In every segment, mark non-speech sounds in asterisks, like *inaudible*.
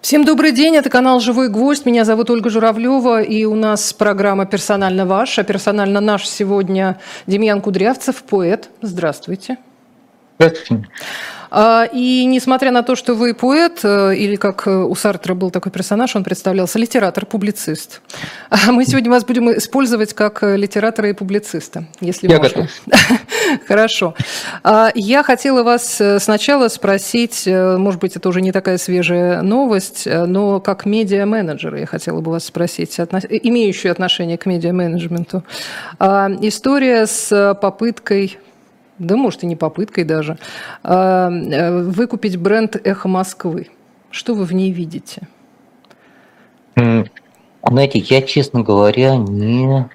Всем добрый день, это канал «Живой гвоздь», меня зовут Ольга Журавлева, и у нас программа «Персонально ваш», а персонально наш сегодня Демьян Кудрявцев, поэт. Здравствуйте. Здравствуйте. А, и несмотря на то, что вы поэт, э, или как у Сартра был такой персонаж, он представлялся литератор-публицист. А мы сегодня вас будем использовать как литератора и публициста, если Я можно. готов. *laughs* Хорошо. А, Я хотела вас сначала спросить, может быть, это уже не такая свежая новость, но как медиа-менеджера я хотела бы вас спросить, имеющую отношение к медиа-менеджменту. История с попыткой да, может, и не попыткой даже, а, э, выкупить бренд «Эхо Москвы». Что вы в ней видите? Знаете, я, честно говоря, не,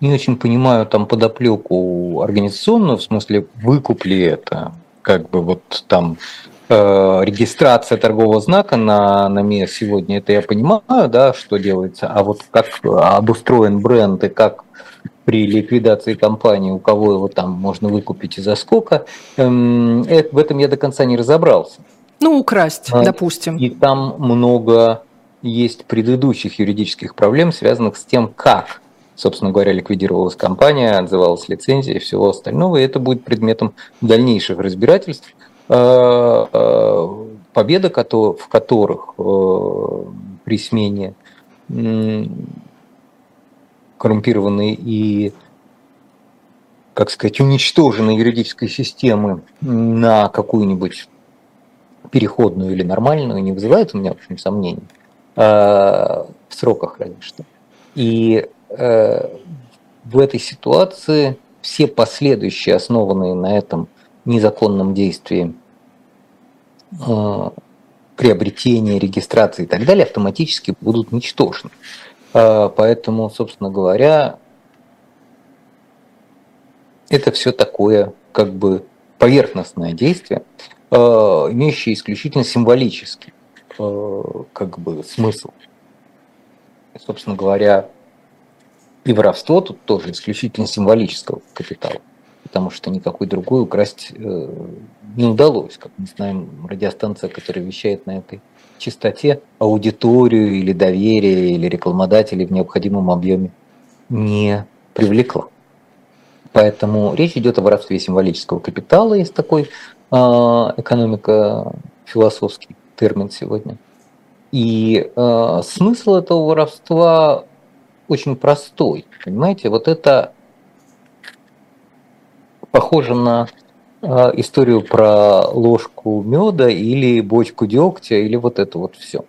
не очень понимаю там подоплеку организационную, в смысле, выкуп ли это, как бы вот там э, регистрация торгового знака на, на МИА сегодня, это я понимаю, да, что делается, а вот как обустроен бренд и как при ликвидации компании, у кого его там можно выкупить и за сколько, эм, э, в этом я до конца не разобрался. Ну, украсть, А, допустим. И там много есть предыдущих юридических проблем, связанных с тем, как, собственно говоря, ликвидировалась компания, отзывалась лицензия и всего остального. И это будет предметом дальнейших разбирательств, э, э, победа в которых э, при смене коррумпированной и, как сказать, уничтоженной юридической системы на какую-нибудь переходную или нормальную не вызывает у меня, в общем, сомнений. В сроках, что. И в этой ситуации все последующие, основанные на этом незаконном действии э, приобретения, регистрации и так далее, автоматически будут ничтожны. А, Поэтому, собственно говоря, это все такое как бы поверхностное действие, э, имеющее исключительно символический э, как бы смысл. Собственно говоря, и воровство тут тоже исключительно символического капитала, потому что никакой другой украсть э, не удалось. Как мы знаем, радиостанция, которая вещает на этой частоте, аудиторию или доверие, или рекламодателей в необходимом объеме не привлекла. Поэтому речь идет о воровстве символического капитала, есть такой а, экономика философский термин сегодня. И а, смысл этого воровства очень простой. Понимаете, вот это похоже на а, историю про ложку меда или бочку дегтя, или вот это вот все.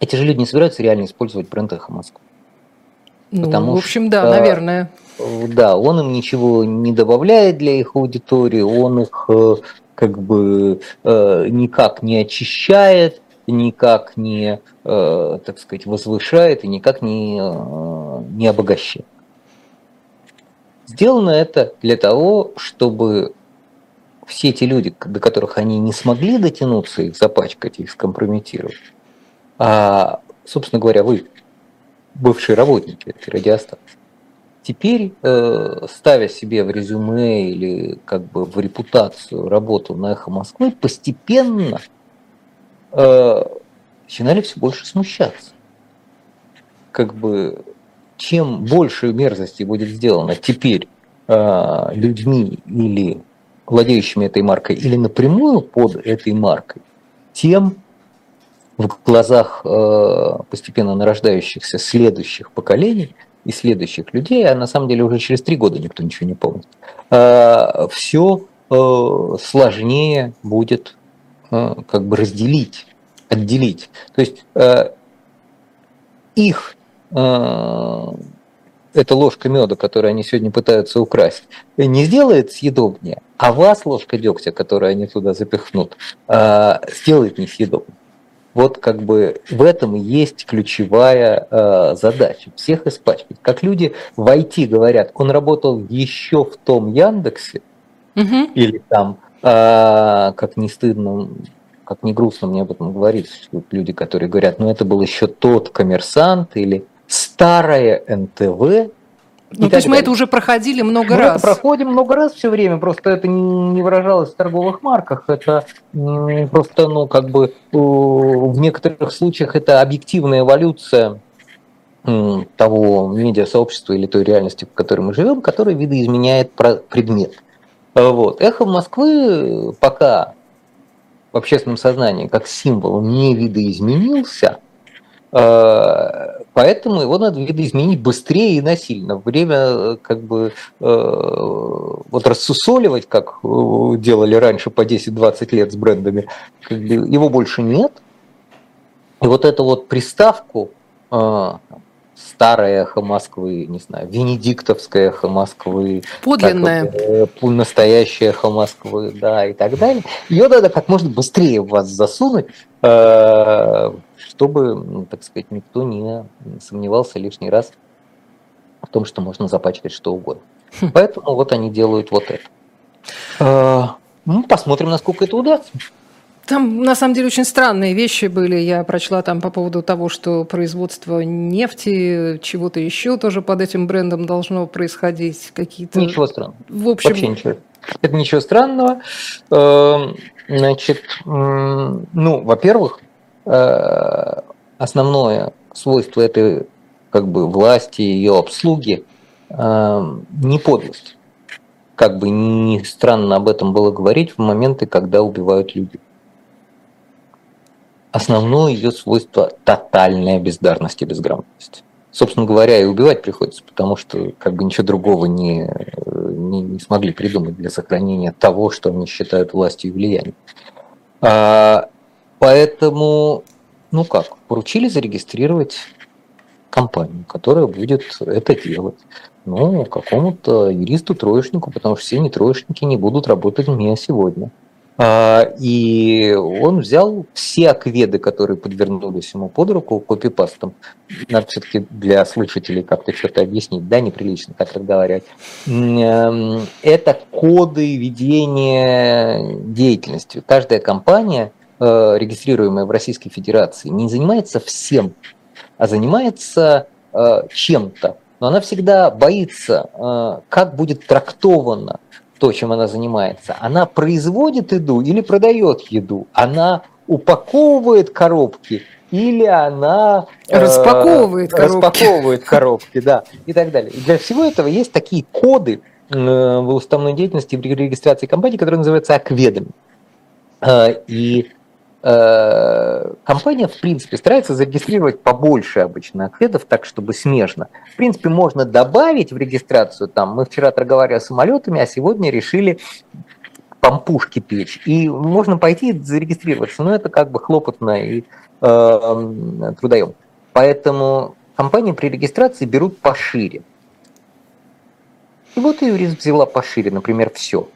Эти же люди не собираются реально использовать бренд «Эхо Москвы. Ну, потому в общем, да, что- наверное. Да, он им ничего не добавляет для их аудитории, он их э, как бы э, никак не очищает, никак не, э, так сказать, возвышает и никак не, э, не обогащает. Сделано это для того, чтобы все эти люди, до которых они не смогли дотянуться, их запачкать, их скомпрометировать, а, собственно говоря, вы, бывшие работники этой радиостанции, Теперь, э, ставя себе в резюме или как бы в репутацию работу на «Эхо Москвы», постепенно начинали все больше смущаться. Как бы чем больше мерзости будет сделано теперь э, людьми или владеющими этой маркой, или напрямую под этой маркой, тем в глазах э, постепенно нарождающихся следующих поколений и следующих людей, а на самом деле уже через три года никто ничего не помнит, все сложнее будет э, как бы разделить, отделить. То есть э, их э, эта ложка меда, которую они сегодня пытаются украсть, не сделает съедобнее, а вас ложка дегтя, которую они туда запихнут, э, сделает несъедобнее. Вот как бы в этом и есть ключевая э, задача. Всех испачкать. Как люди в IT говорят, он работал еще в том Яндексе, Мгм. или там, э, как не стыдно, как не грустно мне об этом говорить, люди, которые говорят, ну это был еще тот коммерсант или старое НТВ, Ну, то есть мы это уже проходили много мы раз. Это проходим много раз все время, просто это не выражалось в торговых марках, это просто, ну, как бы в некоторых случаях это объективная эволюция того медиасообщества или той реальности, в которой мы живем, которая видоизменяет предмет. Вот. Эхо Москвы пока в общественном сознании как символ не видоизменился, э, поэтому его надо видоизменить быстрее и насильно. Время э, как бы э, вот рассусоливать, как делали раньше по 10-20 лет с брендами, его больше нет. И вот эту вот приставку старое эхо Москвы, не знаю, венедиктовское эхо Москвы. Подлинное. Как, э, настоящее эхо Москвы, да, и так далее. Ее надо как можно быстрее в вас засунуть, э, чтобы, так сказать, никто не сомневался лишний раз в том, что можно запачкать что угодно. Хм. Поэтому вот они делают вот это. Э, ну, посмотрим, насколько это удастся. Там, на самом деле, очень странные вещи были. Я прочла там по поводу того, что производство нефти, чего-то еще тоже под этим брендом должно происходить. Какие-то... Ничего странного. В общем... Вообще ничего. Это ничего странного. Эм, значит, ну, во-первых, э, основное свойство этой как бы власти, ее обслуги эм, не подлость. Как бы ни странно об этом было говорить в моменты, когда убивают людей основное ее свойство – тотальная бездарность и безграмотность. Собственно говоря, и убивать приходится, потому что как бы ничего другого не, не, не смогли придумать для сохранения того, что они считают властью и влиянием. А, поэтому, ну как, поручили зарегистрировать компанию, которая будет это делать. Ну, какому-то юристу-троечнику, потому что все не троечники не будут работать у сегодня. А, и он взял все акведы, которые подвернулись ему под руку, копипастом. Надо все-таки для слушателей как-то что-то объяснить, да, неприлично так разговаривать. Эм, это коды ведения деятельности. Каждая компания, э, регистрируемая в Российской Федерации, не занимается всем, а занимается э, чем-то. Но она всегда боится, э, как будет трактовано то, чем она занимается, она производит еду или продает еду, она упаковывает коробки или она распаковывает э, коробки. распаковывает коробки, да, и так далее. И для всего этого есть такие коды э, в уставной деятельности в регистрации компании, которые называются акведами. Э, и Э, компания, в принципе, старается зарегистрировать побольше обычно ответов, так, чтобы смежно. В принципе, можно добавить в регистрацию, там, мы вчера торговали самолетами, а сегодня решили помпушки печь. И можно пойти зарегистрироваться, но это как бы хлопотно и э, трудоем. Поэтому компании при регистрации берут пошире. И вот юрист взяла пошире, например, все.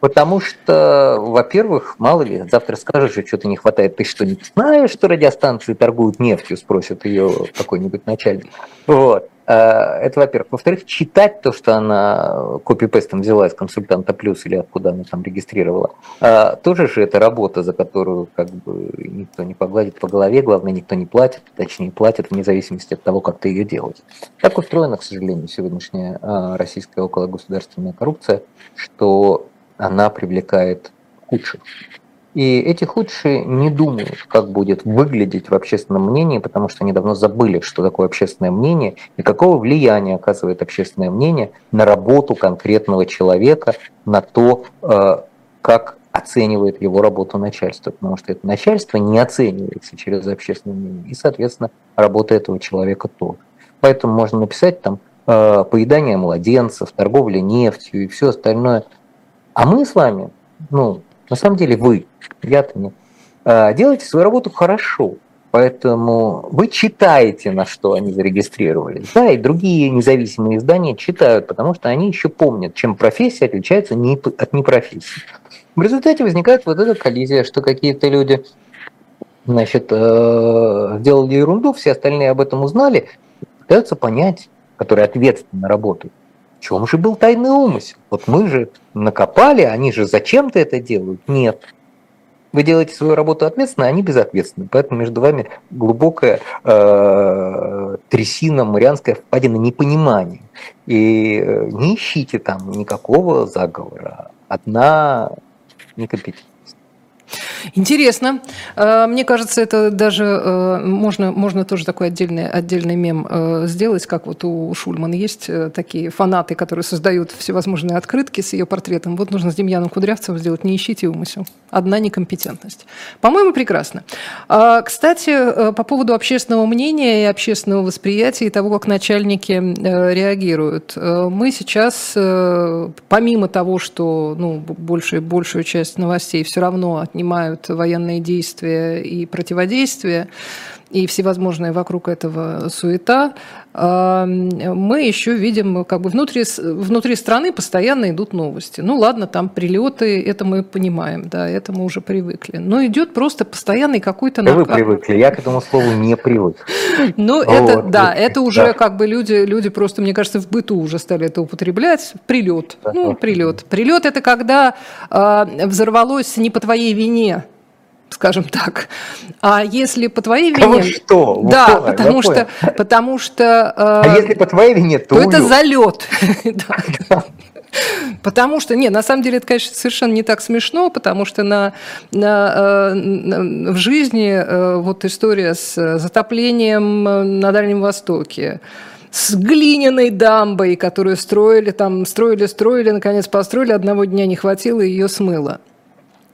Потому что, во-первых, мало ли, завтра скажешь, что что-то не хватает. Ты что, не знаешь, что радиостанции торгуют нефтью, спросит ее какой-нибудь начальник. Вот. А, это, во-первых. Во-вторых, читать то, что она копипестом взяла из консультанта плюс или откуда она там регистрировала, а, тоже же это работа, за которую как бы никто не погладит по голове, главное, никто не платит, точнее, платит вне зависимости от того, как ты ее делаешь. Так устроена, к сожалению, сегодняшняя а, российская окологосударственная коррупция, что она привлекает худших. И эти худшие не думают, как будет выглядеть в общественном мнении, потому что они давно забыли, что такое общественное мнение и какого влияния оказывает общественное мнение на работу конкретного человека, на то, э, как оценивает его работу начальство, потому что это начальство не оценивается через общественное мнение, и, соответственно, работа этого человека тоже. Поэтому можно написать там э, поедание младенцев, торговля нефтью и все остальное – а мы с вами, ну, на самом деле вы, я-то нет, а, делаете свою работу хорошо. Поэтому вы читаете, на что они зарегистрировались. Да, и другие независимые издания читают, потому что они еще помнят, чем профессия отличается от непрофессии. В результате возникает вот эта коллизия, что какие-то люди значит, э, сделали ерунду, все остальные об этом узнали, пытаются понять, которые ответственно работают, чем же был тайный умысел? Вот мы же накопали, они же зачем-то это делают? Нет. Вы делаете свою работу ответственно, а они безответственны. Поэтому между вами глубокая э, трясина, марианская впадина непонимания. И э, не ищите там никакого заговора. Одна некомпетентность. Интересно. Э, мне кажется, это даже э, можно, можно тоже такой отдельный, отдельный мем э, сделать, как вот у Шульман есть такие фанаты, которые создают всевозможные открытки с ее портретом. Вот нужно с Демьяном Кудрявцевым сделать «Не ищите умысел». Одна некомпетентность. По-моему, прекрасно. А, кстати, по поводу общественного мнения и общественного восприятия и того, как начальники реагируют. Мы сейчас, помимо того, что ну, большую, большую часть новостей все равно отнимают военные действия и противодействия, и всевозможная вокруг этого суета, мы еще видим, как бы внутри, внутри страны постоянно идут новости. Ну ладно, там прилеты, это мы понимаем, да, это мы уже привыкли. Но идет просто постоянный какой-то... Вы привыкли, я к этому слову не привык. *laughs* Ну это, да, это уже как бы люди, люди просто, мне кажется, в быту уже стали это употреблять. Прилет, ну прилет. Прилет это когда а, взорвалось не по твоей вине, скажем так. А если по твоей вине... Кого что? Да, понял, потому, что, потому что... А э, если по твоей вине, то, то это залет. *laughs* Потому что, нет, на самом деле это, конечно, совершенно не так смешно, потому что на, на, э, на, в жизни э, вот история с затоплением на Дальнем Востоке, с глиняной дамбой, которую строили, там строили, строили, наконец построили, одного дня не хватило, и ее смыло.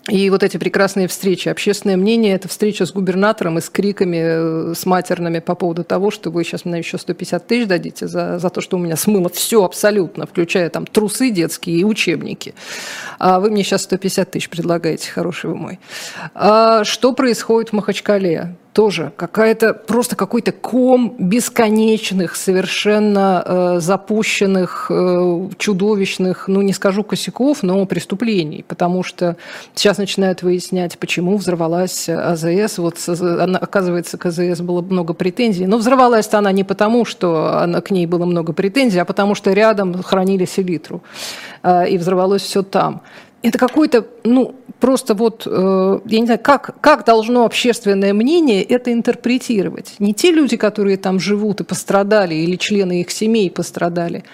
И вот эти прекрасные встречи. Общественное мнение – это встреча с губернатором и с криками, э, с матерными по поводу того, что вы сейчас мне еще 150 тысяч дадите за, за то, что у меня смыло все абсолютно, включая там трусы детские и учебники. А вы мне сейчас 150 тысяч предлагаете, хороший вы мой. А что происходит в Махачкале? Тоже какая-то просто какой-то ком бесконечных, совершенно э, запущенных, э, чудовищных, ну не скажу косяков, но преступлений, потому что сейчас начинают выяснять, почему взорвалась АЗС. Вот она, оказывается, к АЗС было много претензий, но взорвалась-то она не потому, что она, к ней было много претензий, а потому что рядом хранили селитру, э, и взорвалось все там это какой-то, ну, просто вот, э, я не знаю, как, как должно общественное мнение это интерпретировать? Не те люди, которые там живут и пострадали, или члены их семей пострадали,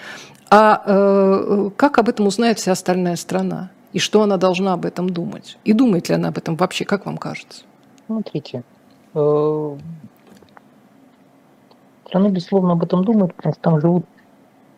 а э, как об этом узнает вся остальная страна? И что она должна об этом думать? И думает ли она об этом вообще, как вам кажется? Смотрите, э, страна, безусловно, об этом думает, потому что там живут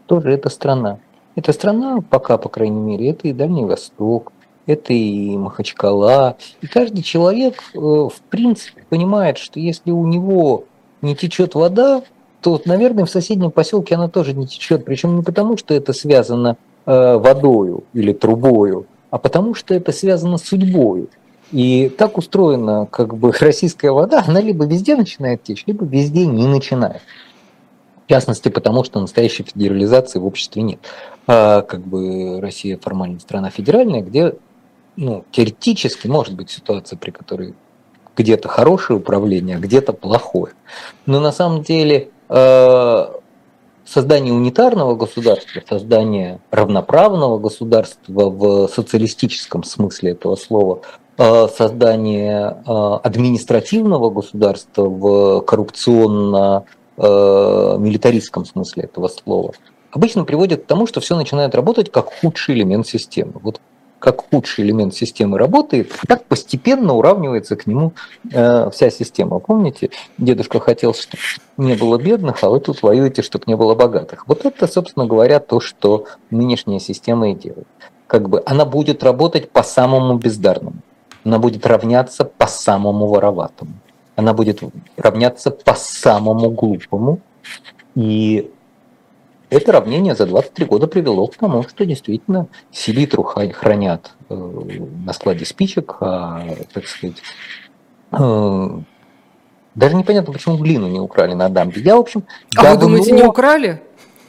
тоже эта страна. Эта страна, пока, по крайней мере, это и Дальний Восток, это и Махачкала. И каждый человек, э, в принципе, понимает, что если у него не течет вода, то, наверное, в соседнем поселке она тоже не течет. Причем не потому, что это связано э, водою или трубою, а потому что это связано с судьбой. И так устроена как бы *laughs* российская вода, она либо везде начинает течь, либо везде не начинает. В частности, потому что настоящей федерализации в обществе нет. А, как бы Россия формально страна федеральная, где ну, теоретически может быть ситуация, при которой где-то хорошее управление, а где-то плохое. Но на самом деле э, создание унитарного государства, создание равноправного государства в социалистическом смысле этого слова, э, создание э, административного государства в коррупционно-милитаристском смысле этого слова – обычно приводит к тому, что все начинает работать как худший элемент системы. Вот как худший элемент системы работает, так постепенно уравнивается к нему э, вся система. Помните, дедушка хотел, чтобы не было бедных, а вы тут воюете, чтобы не было богатых. Вот это, собственно говоря, то, что нынешняя система и делает. Как бы она будет работать по самому бездарному, она будет равняться по самому вороватому, она будет равняться по самому глупому, и это равнение за 23 года привело к тому, что действительно селитру хранят э, на складе спичек, а, так сказать, э, даже непонятно, почему глину не украли на дамбе. Я, в общем, А давно... вы думаете, не украли?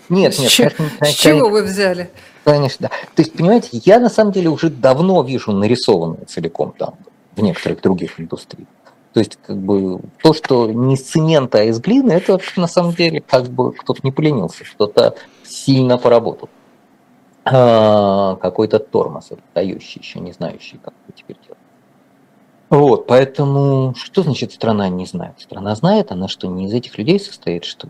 Нет, нет. С, конечно, с чего вы взяли? Конечно, да. То есть, понимаете, я на самом деле уже давно вижу нарисованное целиком там в некоторых других индустриях. То есть, как бы, то, что не из цемента, а из глины, это на самом деле как бы кто-то не поленился, кто-то сильно поработал. А, какой-то тормоз отдающий, еще не знающий, как это теперь делать. Вот, поэтому что значит страна не знает? Страна знает, она что, не из этих людей состоит, что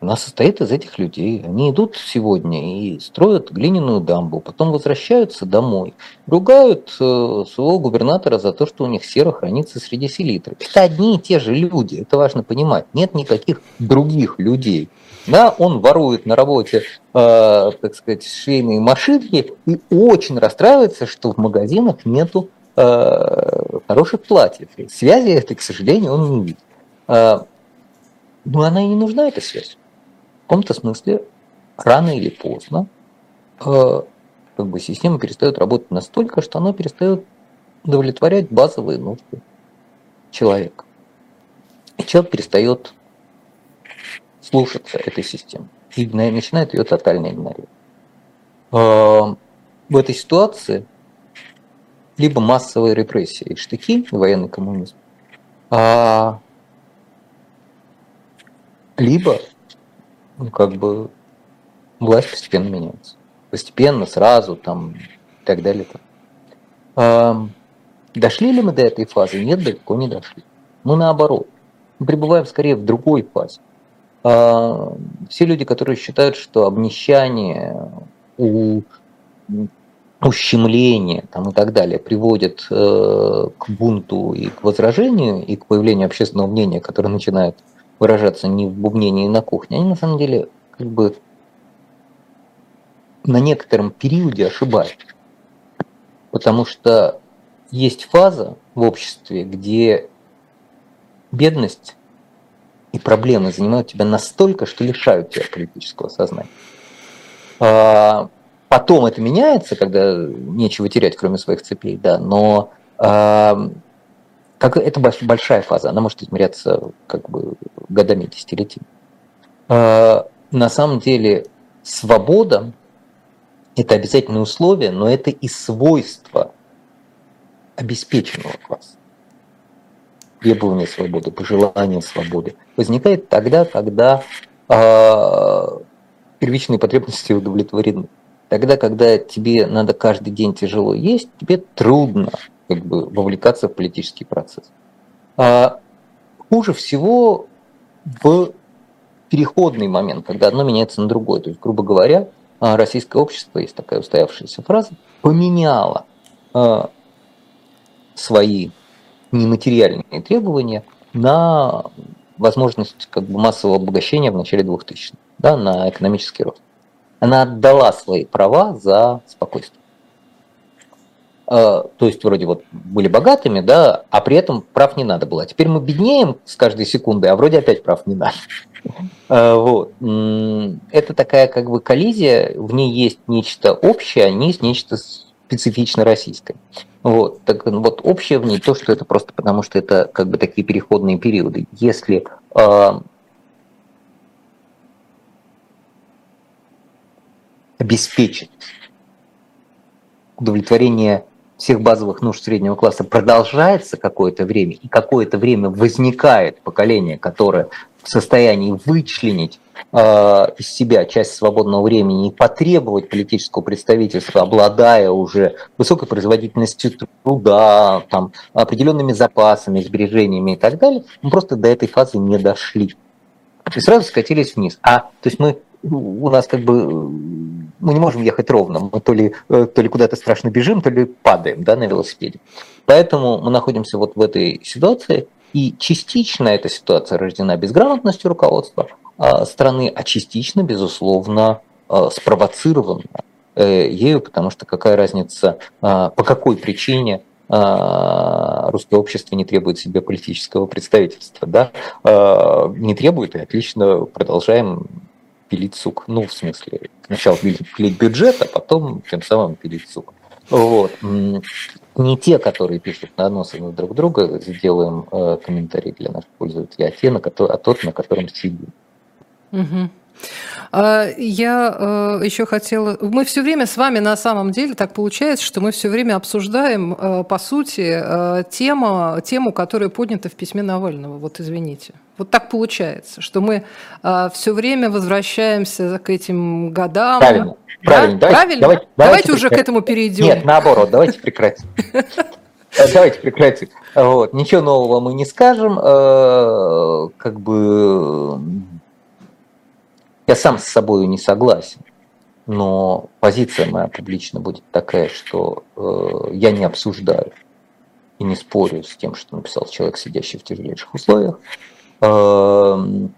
она состоит из этих людей. Они идут сегодня и строят глиняную дамбу, потом возвращаются домой, ругают э, своего губернатора за то, что у них сера хранится среди селитры. Это одни и те же люди, это важно понимать. Нет никаких других людей. Да, он ворует на работе, э, так сказать, швейные машинки и очень расстраивается, что в магазинах нету э, хороших платьев. Связи этой, к сожалению, он не видит. Э, но она и не нужна, эта связь каком-то смысле рано или поздно э, как бы система перестает работать настолько, что она перестает удовлетворять базовые нужды человека. И человек перестает слушаться этой системы и начинает ее тотально игнорировать. Э, в этой ситуации либо массовые репрессии и штыки, военный коммунизм, а, либо ну, как бы власть постепенно меняется. Постепенно, сразу, там, и так далее. А, дошли ли мы до этой фазы? Нет, далеко не дошли. Мы наоборот. Мы пребываем скорее в другой фазе. А, все люди, которые считают, что обнищание, у, ущемление там, и так далее приводит э, к бунту и к возражению, и к появлению общественного мнения, которое начинает выражаться не в бубнении на кухне, они на самом деле как бы на некотором периоде ошибаются. Потому что есть фаза в обществе, где бедность и проблемы занимают тебя настолько, что лишают тебя политического сознания. А, потом это меняется, когда нечего терять, кроме своих цепей, да, но а, как, это большая фаза, она может измеряться как бы годами, десятилетиями. А, на самом деле свобода – это обязательное условие, но это и свойство обеспеченного класса. Требование свободы, пожелание свободы возникает тогда, когда э, первичные потребности удовлетворены. Тогда, когда тебе надо каждый день тяжело есть, тебе трудно как бы вовлекаться в политический процесс. А хуже всего в переходный момент, когда одно меняется на другое. То есть, грубо говоря, а, российское общество, есть такая устоявшаяся фраза, поменяло а, свои нематериальные требования на возможность как бы массового обогащения в начале 2000-х, да, на экономический рост. Она отдала свои права за спокойствие. Э, то есть вроде вот были богатыми, да, а при этом прав не надо было. А теперь мы беднеем с каждой секундой, а вроде опять прав не надо. Э, вот. Это такая как бы коллизия, в ней есть нечто общее, а не есть нечто специфично российское. Вот. Так вот, общее в ней то, что это просто потому, что это как бы такие переходные периоды. Если обеспечить удовлетворение всех базовых нужд среднего класса продолжается какое-то время, и какое-то время возникает поколение, которое в состоянии вычленить э, из себя часть свободного времени и потребовать политического представительства, обладая уже высокой производительностью труда, там, определенными запасами, сбережениями и так далее, мы просто до этой фазы не дошли. И сразу скатились вниз. А, то есть мы у нас как бы мы не можем ехать ровно, мы то ли, э, то ли куда-то страшно бежим, то ли падаем да, на велосипеде. Поэтому мы находимся вот в этой ситуации, и частично эта ситуация рождена безграмотностью руководства а, страны, а частично, безусловно, а, спровоцирована э, ею, потому что какая разница, а, по какой причине русское общество не требует себе политического представительства, да, не требует, и отлично продолжаем пилить сук. Ну, в смысле, сначала пилить бюджет, а потом тем самым пилить сук. Вот. Не те, которые пишут наносы на друг друга, сделаем э, комментарий для наших пользователей, а, те, на ко- а тот, на котором сидим. Угу. Я э, еще хотела... Мы все время с вами на самом деле так получается, что мы все время обсуждаем, э, по сути, э, тему, тему, которая поднята в письме Навального. Вот извините. Вот так получается, что мы все время возвращаемся к этим годам. Правильно. Правильно, да? давайте, Правильно? Давайте, давайте, давайте уже к этому перейдем. Нет, наоборот, давайте *laughs* прекратим. Давайте прекратим. Вот. Ничего нового мы не скажем. Как бы я сам с собой не согласен но позиция моя публично будет такая, что э, я не обсуждаю и не спорю с тем, что написал человек, сидящий в тяжелейших условиях. Эм,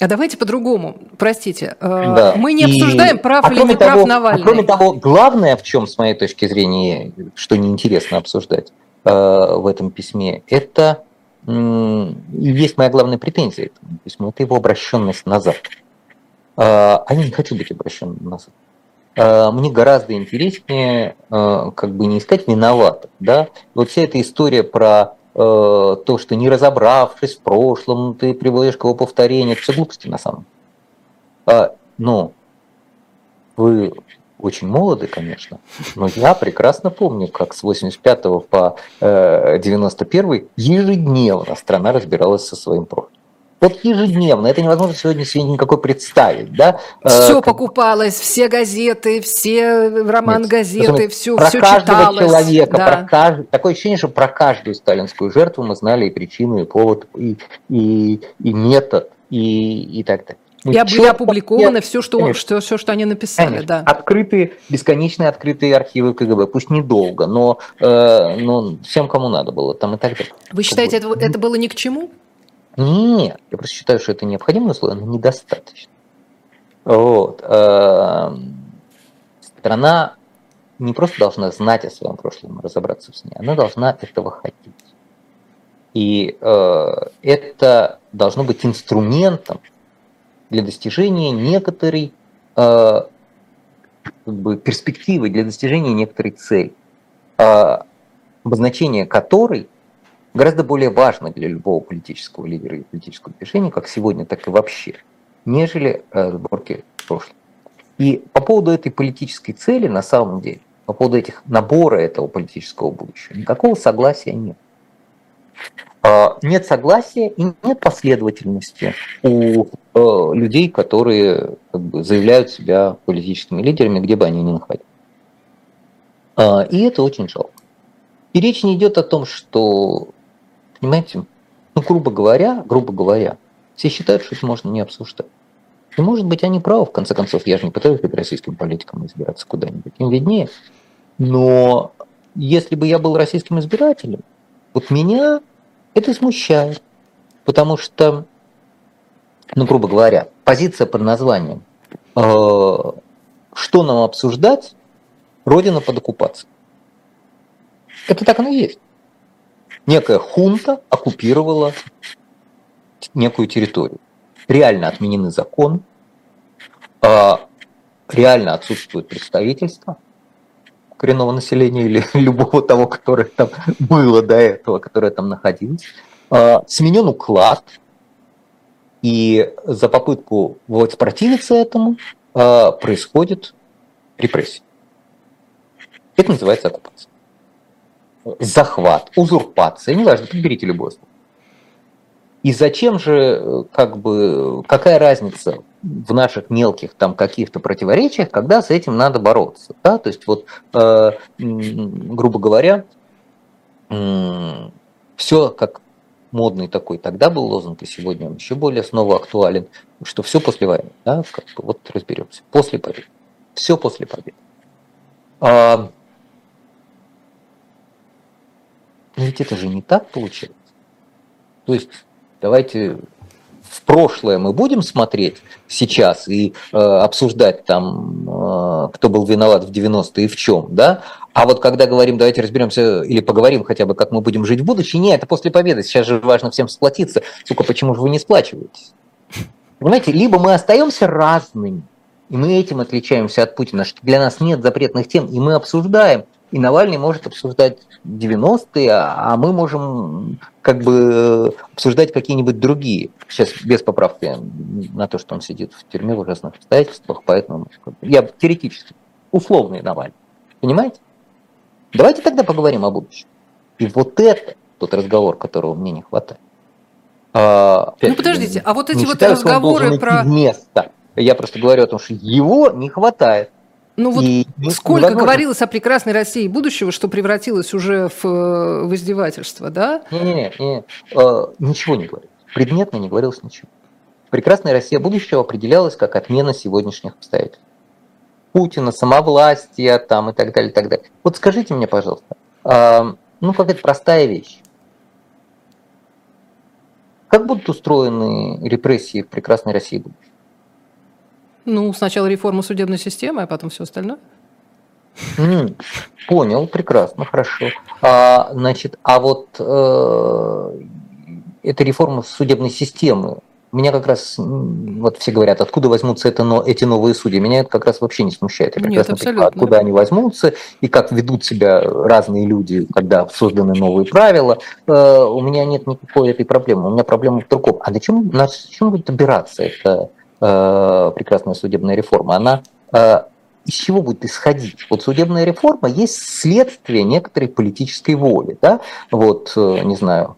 а давайте по-другому. Простите, э, да. мы не обсуждаем, и, прав а или не того, прав Навальный. А кроме того, главное, в чем, с моей точки зрения, что неинтересно обсуждать э, в этом письме, это э, есть моя главная претензия этому письму, это его обращенность назад. А, а я не хочу быть обращенным назад. А, мне гораздо интереснее а, как бы не искать виноватых. Да? Вот вся эта история про то, что не разобравшись в прошлом, ты приводишь к его повторению, это все глупости на самом деле. Но вы очень молоды, конечно, но я прекрасно помню, как с 85 по 91 ежедневно страна разбиралась со своим прошлым. Вот ежедневно, это невозможно сегодня себе никакой представить, да? Все э, покупалось, все газеты, все роман газеты, все, про все каждого читалось. человека, да. про каждый, такое ощущение, что про каждую сталинскую жертву мы знали и причину, и повод, и, и, и метод, и, и так далее. Ну, и были опубликованы все, что, что, все, что они написали. Конечно. Да. Открытые, бесконечные открытые архивы КГБ, пусть недолго, но, э, но всем, кому надо было, там и так далее. Вы считаете, это, это было ни к чему? Нет, я просто считаю, что это необходимое условие, но недостаточно. Вот. Эм, страна не просто должна знать о своем прошлом, разобраться с ней, она должна этого хотеть. И э, это должно быть инструментом для достижения некоторой э, как бы перспективы, для достижения некоторой цели, э, обозначение которой – гораздо более важно для любого политического лидера и политического движения, как сегодня, так и вообще, нежели э, сборки прошлого. И по поводу этой политической цели, на самом деле, по поводу этих набора этого политического будущего, никакого согласия нет. А, нет согласия и нет последовательности у э, людей, которые как бы, заявляют себя политическими лидерами, где бы они ни находились. А, и это очень жалко. И речь не идет о том, что Понимаете? Ну, грубо говоря, грубо говоря, все считают, что это можно не обсуждать. И, может быть, они правы, в конце концов, я же не пытаюсь быть российским политиком избираться куда-нибудь, им виднее. Но если бы я был российским избирателем, вот меня это смущает, потому что, ну, грубо говоря, позиция под названием э, «Что нам обсуждать? Родина под оккупацией». Это так оно и есть некая хунта оккупировала некую территорию. Реально отменены законы, а, реально отсутствует представительство коренного населения или *laughs* любого того, которое там было до этого, которое там находилось. А, сменен уклад, и за попытку вот противиться этому а, происходит репрессия. Это называется оккупация захват, узурпация, неважно, подберите любое слово. И зачем же, как бы, какая разница в наших мелких там каких-то противоречиях, когда с этим надо бороться, да? То есть вот, э, грубо говоря, э, все как модный такой тогда был лозунг, и сегодня он еще более снова актуален, что все после войны, да, как бы, вот разберемся, после победы, все после победы. А, Но ведь это же не так получается. То есть давайте в прошлое мы будем смотреть сейчас и э, обсуждать там, э, кто был виноват в 90-е и в чем, да? А вот когда говорим, давайте разберемся или поговорим хотя бы, как мы будем жить в будущем, нет, это после победы, сейчас же важно всем сплотиться. Сука, почему же вы не сплачиваетесь? Понимаете, либо мы остаемся разными, и мы этим отличаемся от Путина, что для нас нет запретных тем, и мы обсуждаем, и Навальный может обсуждать 90-е, а мы можем как бы обсуждать какие-нибудь другие. Сейчас без поправки на то, что он сидит в тюрьме в ужасных обстоятельствах, поэтому я теоретически условный Навальный. Понимаете? Давайте тогда поговорим о будущем. И вот это тот разговор, которого мне не хватает. А, ну подождите, а вот эти вот считаю, разговоры про... Место. Я просто говорю о том, что его не хватает. Ну вот и сколько невозможно... говорилось о прекрасной России будущего, что превратилось уже в, э, в издевательство, да? Не-не-не, не, э, ничего не говорилось. Предметно не говорилось ничего. Прекрасная Россия будущего определялась как отмена сегодняшних обстоятельств. Путина, самовластия там и так далее, и так далее. Вот скажите мне, пожалуйста, э, ну какая-то простая вещь. Как будут устроены репрессии в прекрасной России будущего? Ну, сначала реформа судебной системы, а потом все остальное. Понял, прекрасно, хорошо. А, значит, а вот э, эта реформа судебной системы, меня как раз, вот все говорят, откуда возьмутся это, но, эти новые судьи, меня это как раз вообще не смущает. Я прекрасно Нет, понимаю, откуда они возьмутся и как ведут себя разные люди, когда созданы новые правила. Э, у меня нет никакой этой проблемы. У меня проблема в другом. А на чем, на чем будет опираться эта э, прекрасная судебная реформа? Она э, из чего будет исходить? Вот судебная реформа есть следствие некоторой политической воли, да? Вот, э, не знаю,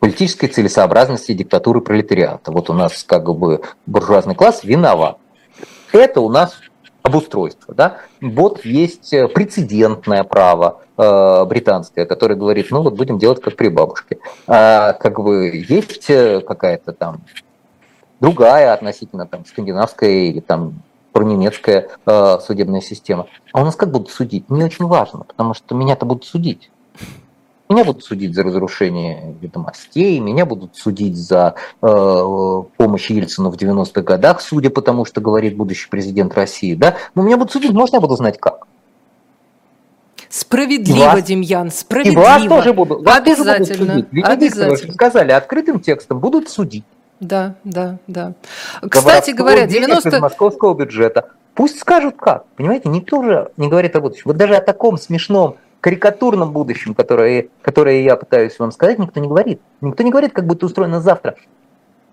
политической целесообразности диктатуры пролетариата. Вот у нас как бы буржуазный класс виноват. Это у нас обустройство. Да? Вот есть э, прецедентное право э, британское, которое говорит, ну вот будем делать как при бабушке. А, как бы есть э, какая-то там другая относительно там скандинавская или там пронемецкая э, судебная система. А у нас как будут судить? Мне очень важно, потому что меня-то будут судить. Меня будут судить за разрушение ведомостей, меня будут судить за э, помощь Ельцину в 90-х годах, судя по тому, что говорит будущий президент России. Да? Но меня будут судить, можно я буду знать как. Справедливо, вас, Демьян, справедливо. И вас тоже будут. Вас Обязательно. Тоже будут судить. Обязательно. сказали, открытым текстом будут судить. Да, да, да. Кстати говоря, 90... из московского бюджета. Пусть скажут как. Понимаете, никто же не говорит о будущем. Вот даже о таком смешном карикатурном будущем, которое, которое я пытаюсь вам сказать, никто не говорит. Никто не говорит, как будет устроено завтра.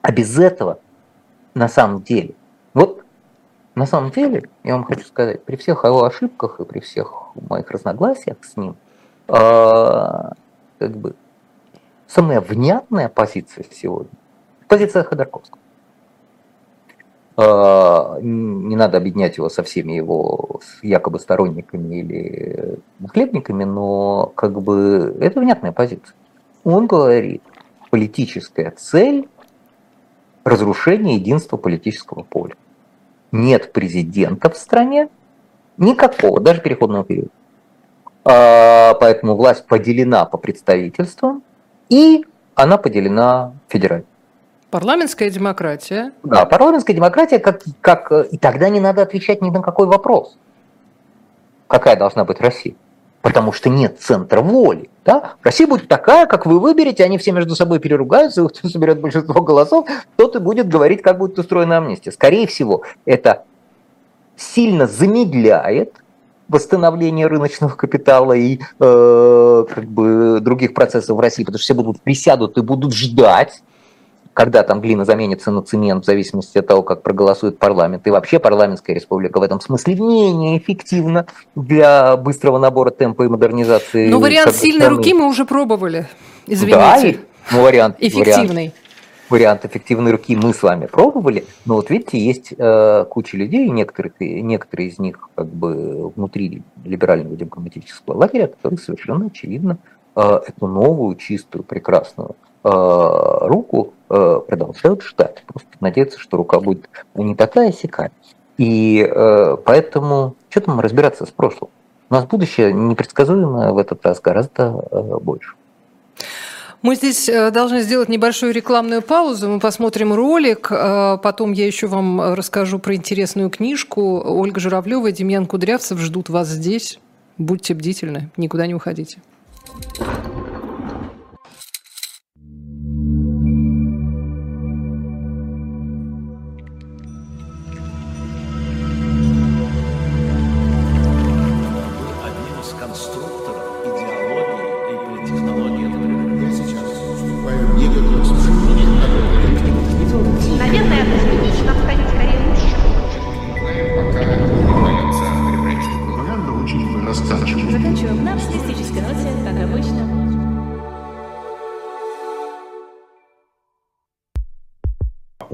А без этого, на самом деле, вот на самом деле, я вам хочу сказать, при всех его ошибках и при всех моих разногласиях с ним, э, как бы самая внятная позиция сегодня, позиция Ходорковского. А, не надо объединять его со всеми его якобы сторонниками или нахлебниками, но как бы это внятная позиция. Он говорит, политическая цель – разрушение единства политического поля. Нет президента в стране, никакого, даже переходного периода. А, поэтому власть поделена по представительствам, и она поделена федерально. Парламентская демократия. Да, парламентская демократия, как, как, и тогда не надо отвечать ни на какой вопрос. Какая должна быть Россия? Потому что нет центра воли. Да? Россия будет такая, как вы выберете, они все между собой переругаются, кто соберет большинство голосов, тот и будет говорить, как будет устроена амнистия. Скорее всего, это сильно замедляет восстановление рыночного капитала и э, как бы других процессов в России, потому что все будут присядут и будут ждать, когда там глина заменится на цемент в зависимости от того, как проголосует парламент. И вообще парламентская республика в этом смысле менее эффективна для быстрого набора темпа и модернизации. Но вариант сильной страны. руки мы уже пробовали. Извините. Да, и, ну, вариант, эффективный. Вариант, вариант эффективной руки мы с вами пробовали, но вот видите, есть э, куча людей, некоторые, некоторые из них как бы внутри либерального демократического лагеря, которые совершенно очевидно э, эту новую, чистую, прекрасную Э, руку э, продолжают ждать. Просто надеяться, что рука будет не такая сякая. И э, поэтому что там разбираться с прошлым? У нас будущее непредсказуемое в этот раз гораздо больше. Мы здесь должны сделать небольшую рекламную паузу. Мы посмотрим ролик. Потом я еще вам расскажу про интересную книжку. Ольга Журавлева и Демьян Кудрявцев ждут вас здесь. Будьте бдительны, никуда не уходите.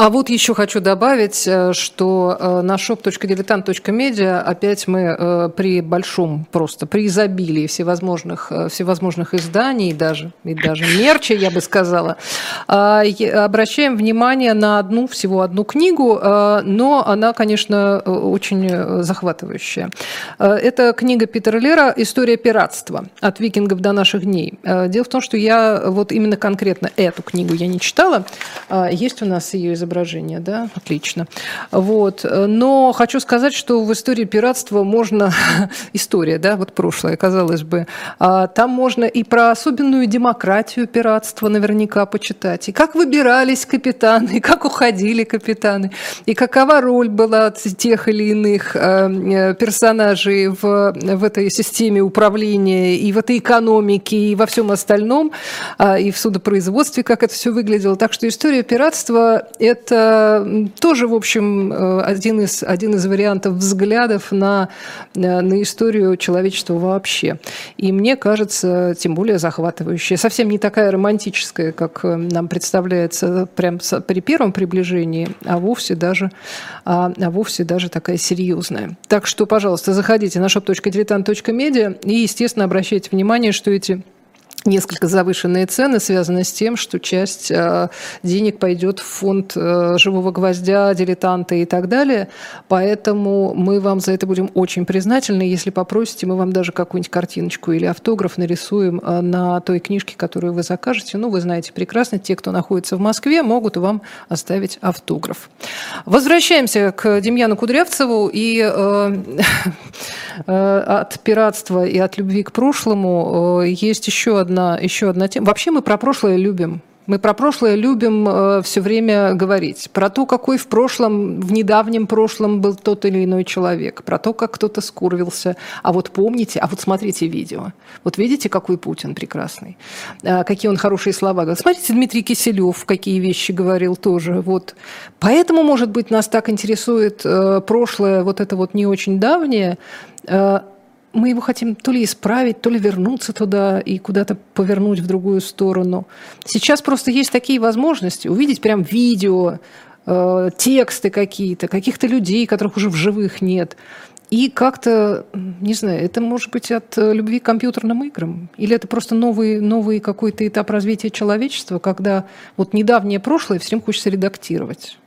А вот еще хочу добавить, э, что э, на shop.diletant.media опять мы э, при большом, просто при изобилии всевозможных, всевозможных изданий, даже, и даже мерча, я бы сказала, обращаем внимание на одну, всего одну книгу, но она, конечно, очень захватывающая. Это книга Питера Лера «История пиратства. От викингов до наших дней». Дело в том, что я вот именно конкретно эту книгу я не читала. Есть у нас ее изображение изображение, да, отлично. Вот. Но хочу сказать, что в истории пиратства можно... *laughs* История, да, вот прошлое, казалось бы. А там можно и про особенную демократию пиратства наверняка почитать. И как выбирались капитаны, и *laughs* как уходили капитаны, и какова роль была тех или иных э, персонажей в, в этой системе управления, и в этой экономике, и во всем остальном, а, и в судопроизводстве, как это все выглядело. Так что история пиратства – это это тоже, в общем, э, один из, один из вариантов взглядов на, э, на историю человечества вообще. И мне кажется, тем более захватывающая. Совсем не такая романтическая, как э, нам представляется прям при первом приближении, а вовсе даже, а, а вовсе даже такая серьезная. Так что, пожалуйста, заходите на shop.diletant.media и, естественно, обращайте внимание, что эти несколько завышенные цены связаны с тем, что часть э, денег пойдет в фонд э, живого гвоздя, дилетанта и так далее. Поэтому мы вам за это будем очень признательны. Если попросите, мы вам даже какую-нибудь картиночку или автограф нарисуем э, на той книжке, которую вы закажете. Ну, вы знаете прекрасно, те, кто находится в Москве, могут вам оставить автограф. Возвращаемся к Демьяну Кудрявцеву и *laughs* от пиратства и от любви к прошлому есть еще одна одна, еще одна тема. Вообще мы про прошлое любим. Мы про прошлое любим э, все время говорить. Про то, какой в прошлом, в недавнем прошлом был тот или иной человек. Про то, как кто-то скурвился. А вот помните, а вот смотрите видео. Вот видите, какой Путин прекрасный. А, какие он хорошие слова говорит. Смотрите, Дмитрий Киселев, какие вещи говорил тоже. Вот. Поэтому, может быть, нас так интересует э, прошлое, вот это вот не очень давнее, э, мы его хотим то ли исправить, то ли вернуться туда и куда-то повернуть в другую сторону. Сейчас просто есть такие возможности увидеть прям видео, э, тексты какие-то, каких-то людей, которых уже в живых нет. И как-то, не знаю, это может быть от э, любви к компьютерным играм? Или это просто новый, новый какой-то этап развития человечества, когда вот недавнее прошлое все время хочется редактировать?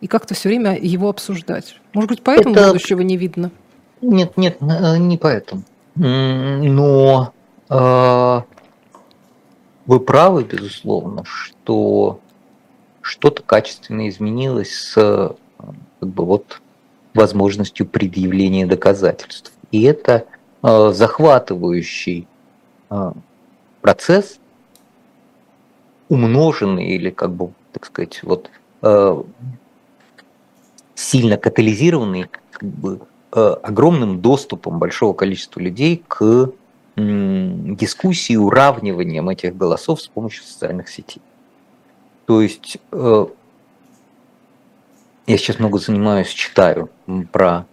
И как-то все время его обсуждать. Может быть, поэтому это... будущего не видно? Нет, нет, э, не поэтому. Но э, вы правы, безусловно, что что-то качественно изменилось с как бы, вот, возможностью предъявления доказательств. И это э, захватывающий э, процесс, умноженный или, как бы, так сказать, вот, э, сильно катализированный как бы, Э, огромным доступом большого количества людей к дискуссии уравниванием этих голосов с помощью социальных сетей. То есть э, я сейчас много занимаюсь, читаю про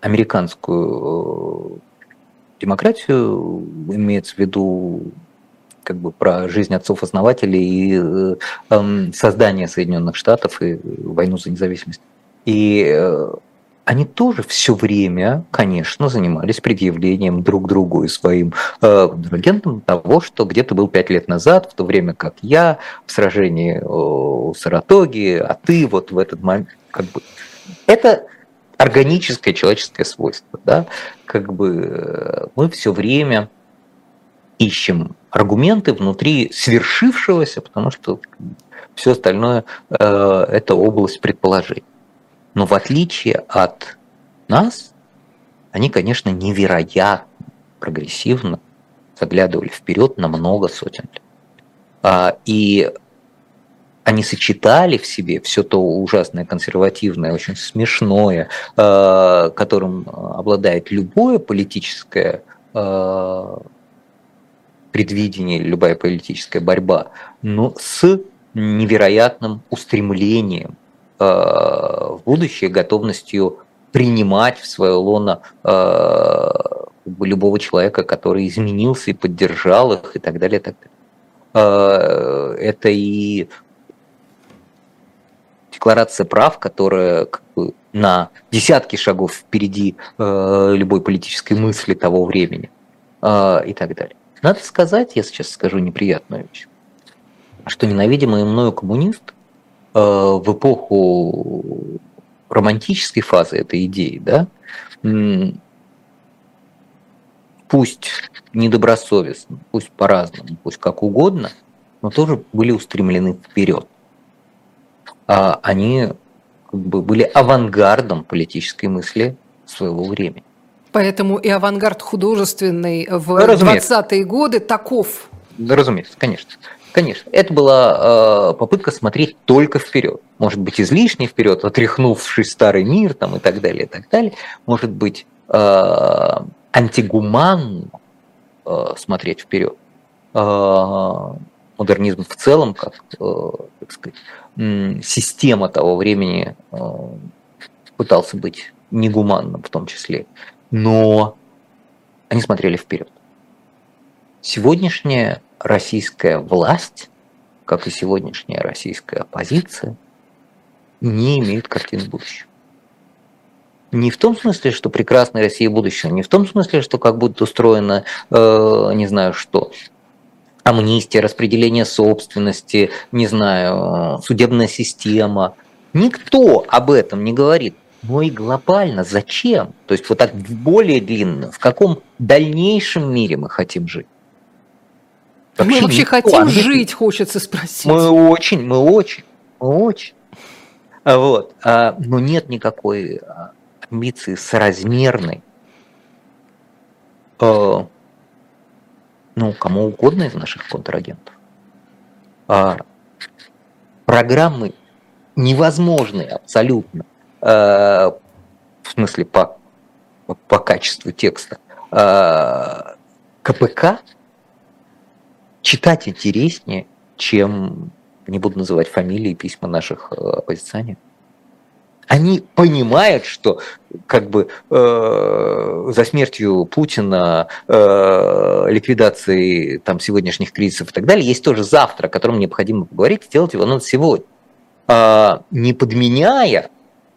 американскую э, демократию, имеется в виду как бы про жизнь отцов-основателей и эм, создание Соединенных Штатов и войну за независимость. И они тоже все время, конечно, занимались предъявлением друг другу и своим э, того, что где-то был пять лет назад, в то время как я в сражении у Саратоги, а ты вот в этот момент, как бы, это органическое человеческое свойство, да, как бы э, мы все время ищем аргументы внутри свершившегося, потому что все остальное э, это область предположений. Но в отличие от нас, они, конечно, невероятно прогрессивно заглядывали вперед на много сотен лет. А, и они сочетали в себе все то ужасное, консервативное, очень смешное, э, которым обладает любое политическое э, предвидение, любая политическая борьба, но с невероятным устремлением в будущее, готовностью принимать в свое лоно любого человека, который изменился и поддержал их и так далее. Так далее. Это и декларация прав, которая как бы, на десятки шагов впереди э, любой политической мысли того времени э, и так далее. Надо сказать, я сейчас скажу неприятную вещь, что ненавидимый мною коммунист э, в эпоху романтической фазы этой идеи, да, пусть недобросовестно, пусть по-разному, пусть как угодно, но тоже были устремлены вперед. А они как бы были авангардом политической мысли своего времени. Поэтому и авангард художественный в ну, 20-е годы таков. Да, разумеется, конечно. Конечно, это была э, попытка смотреть только вперед. Может быть, излишне вперед, отряхнувший старый мир там, и так далее, и так далее. Может быть, э, антигуманно э, смотреть вперед. Э, модернизм в целом, как, э, так сказать, система того времени э, пытался быть негуманным в том числе, но они смотрели вперед. Сегодняшняя российская власть, как и сегодняшняя российская оппозиция, не имеют картины будущего. Не в том смысле, что прекрасная Россия будущего, не в том смысле, что как будет устроено, э, не знаю что, амнистия, распределение собственности, не знаю, судебная система. Никто об этом не говорит. Но и глобально зачем? То есть вот так более длинно, в каком дальнейшем мире мы хотим жить? Вообще мы вообще хотим жить, хочется спросить. Мы очень, мы очень, мы очень. Вот. А, но нет никакой а, амбиции соразмерной а, ну, кому угодно из наших контрагентов. А, программы невозможны абсолютно, а, в смысле по, по качеству текста. А, КПК читать интереснее, чем, не буду называть фамилии, письма наших э, оппозиционеров они понимают, что как бы э, за смертью Путина, э, ликвидацией там сегодняшних кризисов и так далее, есть тоже завтра, о котором необходимо поговорить, сделать его надо сегодня. А, не подменяя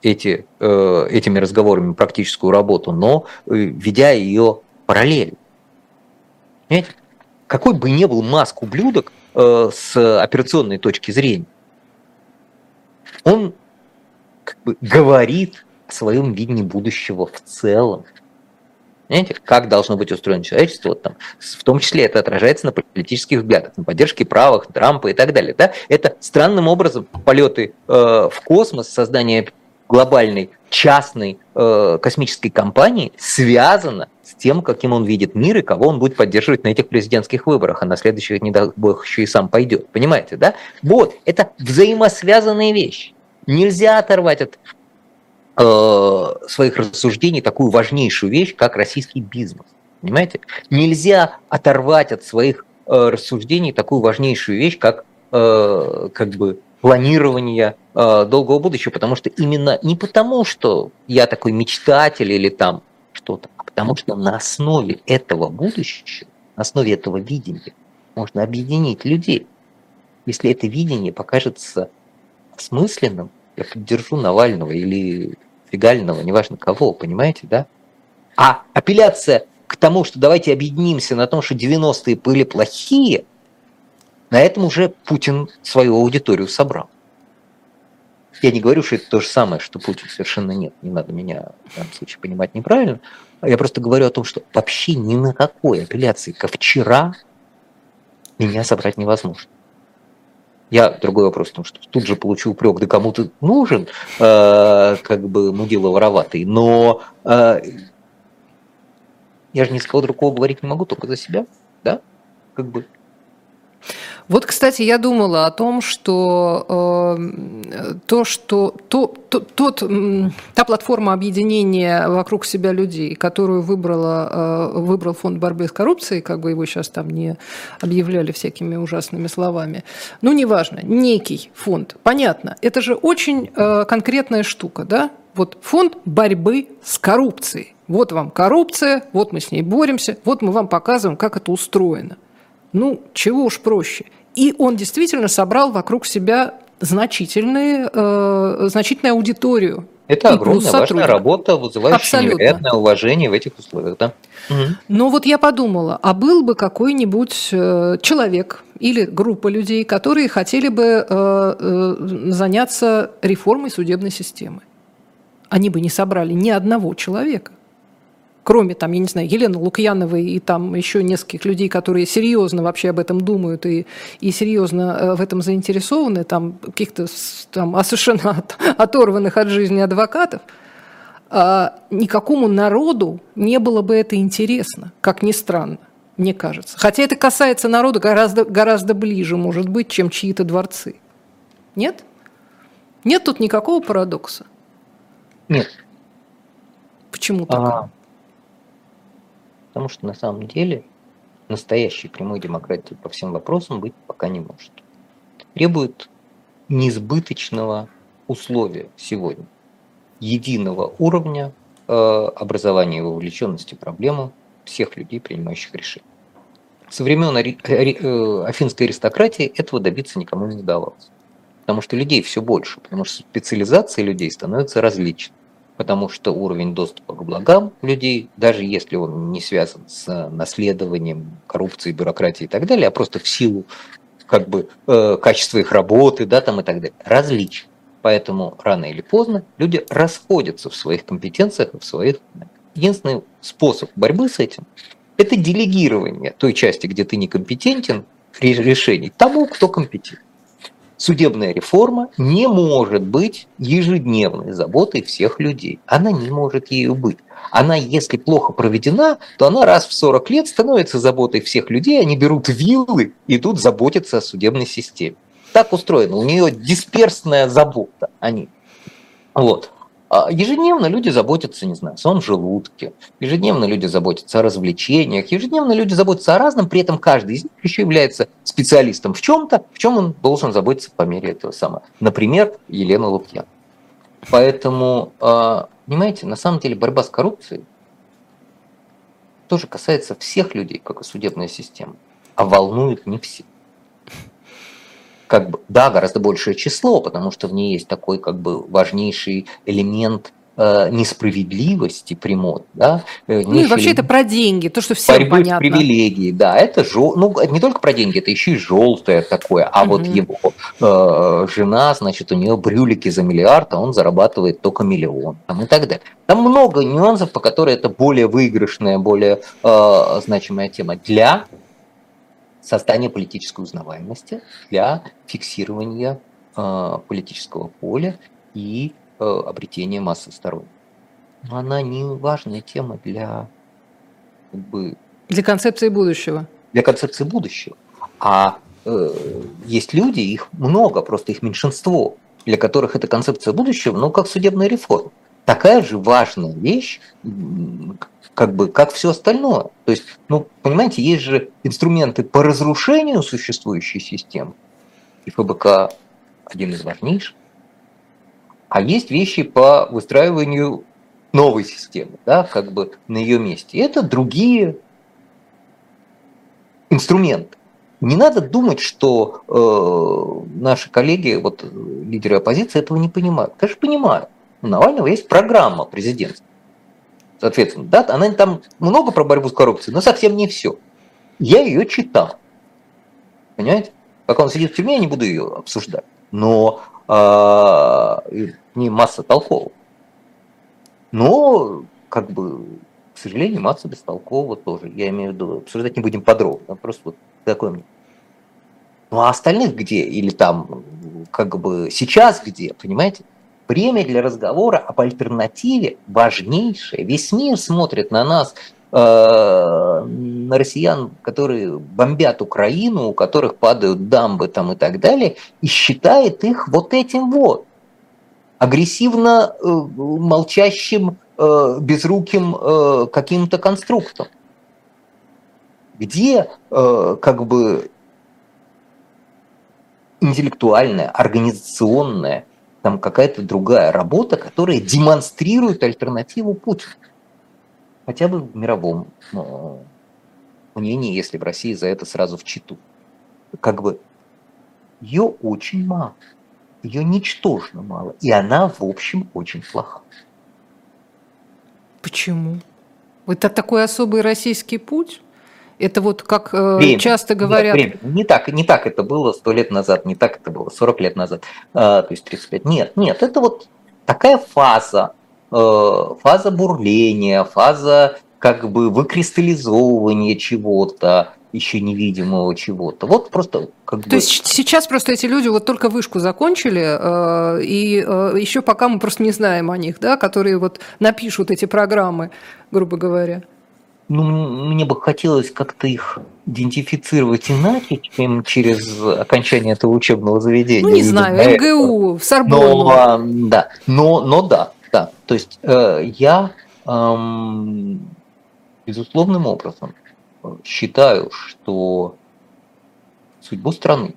эти, э, этими разговорами практическую работу, но э, ведя ее параллельно. Понимаете? Какой бы ни был Маск ублюдок э, с операционной точки зрения, он как бы говорит о своем видении будущего в целом. Понимаете, как должно быть устроено человечество, вот там, в том числе это отражается на политических взглядах, на поддержке правых Трампа и так далее. Да? Это странным образом полеты э, в космос, создание глобальной частной э, космической компании связано с тем, каким он видит мир и кого он будет поддерживать на этих президентских выборах, а на следующих, не дай бог, еще и сам пойдет. Понимаете, да? Вот, это взаимосвязанные вещи. Нельзя оторвать от э, своих рассуждений такую важнейшую вещь, как российский бизнес. Понимаете? Нельзя оторвать от своих э, рассуждений такую важнейшую вещь, как э, как бы планирование э, долгого будущего, потому что именно не потому, что я такой мечтатель или там что-то, потому что на основе этого будущего, на основе этого видения можно объединить людей. Если это видение покажется осмысленным, я поддержу Навального или Фигального, неважно кого, понимаете, да? А апелляция к тому, что давайте объединимся на том, что 90-е были плохие, на этом уже Путин свою аудиторию собрал. Я не говорю, что это то же самое, что Путин совершенно нет. Не надо меня в данном случае понимать неправильно. Я просто говорю о том, что вообще ни на какой апелляции ко вчера меня собрать невозможно. Я другой вопрос в том, что тут же получу упрек, да кому ты нужен, э, как бы мудила вороватый, но э, я же ни с кого другого говорить не могу, только за себя, да, как бы. Вот, кстати, я думала о том, что э, то, что то, то, тот, та платформа объединения вокруг себя людей, которую выбрала, э, выбрал фонд борьбы с коррупцией, как бы его сейчас там не объявляли всякими ужасными словами, ну, неважно, некий фонд, понятно, это же очень э, конкретная штука, да? Вот фонд борьбы с коррупцией. Вот вам коррупция, вот мы с ней боремся, вот мы вам показываем, как это устроено. Ну, чего уж проще. И он действительно собрал вокруг себя значительные, э, значительную аудиторию. Это огромная важная работа, вызывающая Абсолютно. невероятное уважение в этих условиях. Да? Угу. Но вот я подумала, а был бы какой-нибудь э, человек или группа людей, которые хотели бы э, э, заняться реформой судебной системы. Они бы не собрали ни одного человека кроме там, я не знаю, Елены Лукьяновой и там еще нескольких людей, которые серьезно вообще об этом думают и, и серьезно э, в этом заинтересованы, там каких-то там совершенно оторванных от жизни адвокатов, а, никакому народу не было бы это интересно, как ни странно, мне кажется. Хотя это касается народа гораздо, гораздо ближе, может быть, чем чьи-то дворцы. Нет? Нет тут никакого парадокса? Нет. Почему так? А, Потому что на самом деле настоящей прямой демократии по всем вопросам быть пока не может. Требует неизбыточного условия сегодня, единого уровня э, образования и вовлеченности в проблему всех людей, принимающих решения. Со времен ари, ари, э, афинской аристократии этого добиться никому не удавалось. Потому что людей все больше, потому что специализация людей становится различной потому что уровень доступа к благам людей, даже если он не связан с наследованием коррупции, бюрократии и так далее, а просто в силу как бы э, качества их работы, да, там и так далее, различен. Поэтому рано или поздно люди расходятся в своих компетенциях, в своих... Единственный способ борьбы с этим – это делегирование той части, где ты некомпетентен, решений тому, кто компетентен судебная реформа не может быть ежедневной заботой всех людей. Она не может ею быть. Она, если плохо проведена, то она раз в 40 лет становится заботой всех людей, они берут виллы, идут заботиться о судебной системе. Так устроено. У нее дисперсная забота они. Вот. А ежедневно люди заботятся, не знаю, о своем желудке, ежедневно люди заботятся о развлечениях, ежедневно люди заботятся о разном, при этом каждый из них еще является специалистом в чем-то, в чем он должен заботиться по мере этого самого. Например, Елена Лукьян. Поэтому, а, понимаете, на самом деле борьба с коррупцией тоже касается всех людей, как и судебная система, а волнует не всех как бы, да, гораздо большее число, потому что в ней есть такой как бы важнейший элемент э, несправедливости прямой, да. Э, ну и вообще это про деньги, то, что борьбы понятно. привилегии, да, это жел... ну, это не только про деньги, это еще и желтое такое, а угу. вот его э, жена, значит, у нее брюлики за миллиард, а он зарабатывает только миллион, там, и так далее. Там много нюансов, по которым это более выигрышная, более э, значимая тема для создание политической узнаваемости для фиксирования э, политического поля и э, обретения массы сторонников. Но она не важная тема для как бы, для концепции будущего. Для концепции будущего. А э, есть люди, их много, просто их меньшинство, для которых эта концепция будущего, ну, как судебная реформа. Такая же важная вещь, как бы, как все остальное. То есть, ну, понимаете, есть же инструменты по разрушению существующей системы, и ФБК один из важнейших, а есть вещи по выстраиванию новой системы, да, как бы на ее месте. Это другие инструменты. Не надо думать, что э, наши коллеги, вот лидеры оппозиции, этого не понимают. Конечно, понимают. У Навального есть программа президентская соответственно, да, она там много про борьбу с коррупцией, но совсем не все. Я ее читал. Понимаете? Пока он сидит в тюрьме, я не буду ее обсуждать. Но э, не масса толкового. Но, как бы, к сожалению, масса бестолкового тоже. Я имею в виду, обсуждать не будем подробно. Просто вот такое мне. Ну а остальных где? Или там, как бы, сейчас где? Понимаете? Время для разговора об альтернативе важнейшее. Весь мир смотрит на нас э, на россиян, которые бомбят Украину, у которых падают дамбы там и так далее, и считает их вот этим вот агрессивно э, молчащим, э, безруким каким-то конструктом. Где как бы интеллектуальная, организационная, там какая-то другая работа, которая демонстрирует альтернативу Путину. Хотя бы в мировом ну, мнении, если в России за это сразу в читу. Как бы ее очень мало. Ее ничтожно мало. И она, в общем, очень плоха. Почему? Это такой особый российский путь? Это вот как э, время. часто говорят... Нет, время. Не так, не так это было сто лет назад, не так это было 40 лет назад, э, то есть 35. Нет, нет, это вот такая фаза, э, фаза бурления, фаза как бы выкристаллизовывания чего-то, еще невидимого чего-то. Вот просто как То бы... есть сейчас просто эти люди вот только вышку закончили, и еще пока мы просто не знаем о них, да, которые вот напишут эти программы, грубо говоря ну, мне бы хотелось как-то их идентифицировать иначе, чем через окончание этого учебного заведения. Ну, не знаю, МГУ, Сорбонну. Но, да, но, но да, да. То есть э, я эм, безусловным образом считаю, что судьбу страны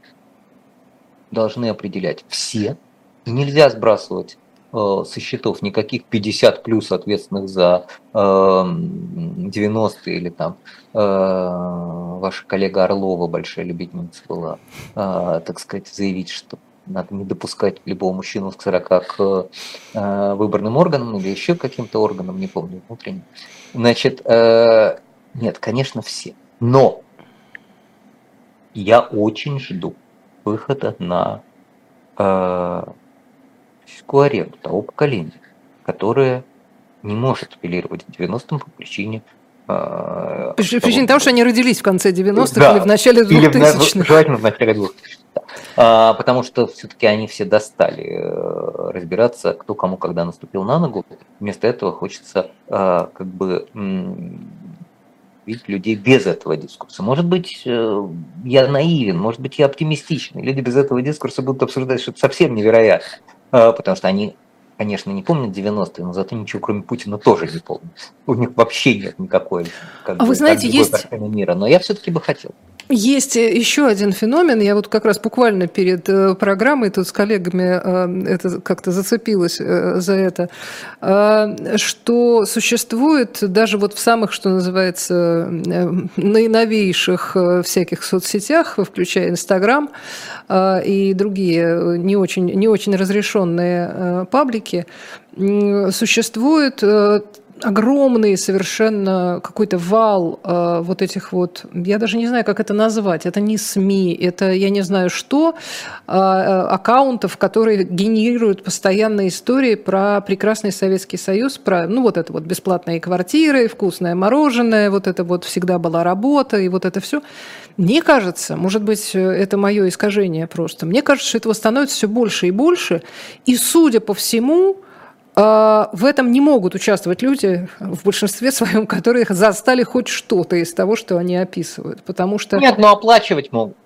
должны определять все, нельзя сбрасывать Э, со счетов никаких 50 плюс ответственных за 90 э, или там э, ваша коллега Орлова, большая любительница была, так сказать, заявить, что надо не допускать любого мужчину с 40 к выборным органам или еще каким-то органам, не помню, внутренним. Значит, нет, конечно, все. Но я очень жду выхода на аренду того поколения, которое не может апеллировать к 90-м по причине э, Причина того, что они родились в конце 90-х да, или в начале 2000-х. желательно в начале 2000-х. А, потому что все-таки они все достали э, разбираться, кто кому когда наступил на ногу. Вместо этого хочется а, как бы видеть людей без этого дискурса. Может быть, э, я наивен, может быть, я оптимистичный. Люди без этого дискурса будут обсуждать что-то совсем невероятное. А, потому что они, конечно, не помнят 90-е, но зато ничего кроме Путина тоже не помнят. У них вообще нет никакой, как а бы, вы знаете, есть... мира, но я все-таки бы хотел. Есть э, еще один феномен. Я вот как раз буквально перед э, программой тут с коллегами э, это как-то зацепилась за это, что существует даже вот в самых, что называется, наиновейших всяких соцсетях, включая Инстаграм и другие не очень, не очень разрешенные паблики, существует огромный совершенно какой-то вал э, вот этих вот, я даже не знаю, как это назвать, это не СМИ, это я не знаю что, э, аккаунтов, которые генерируют постоянные истории про прекрасный Советский Союз, про, ну, вот это вот бесплатные квартиры, вкусное мороженое, вот это вот всегда была работа, и вот это все. Мне кажется, может быть, это мое искажение просто, мне кажется, что этого становится все больше и больше, и, судя по всему, в этом не могут участвовать люди в большинстве своем, которые застали хоть что-то из того, что они описывают, потому что... Нет, но оплачивать могут.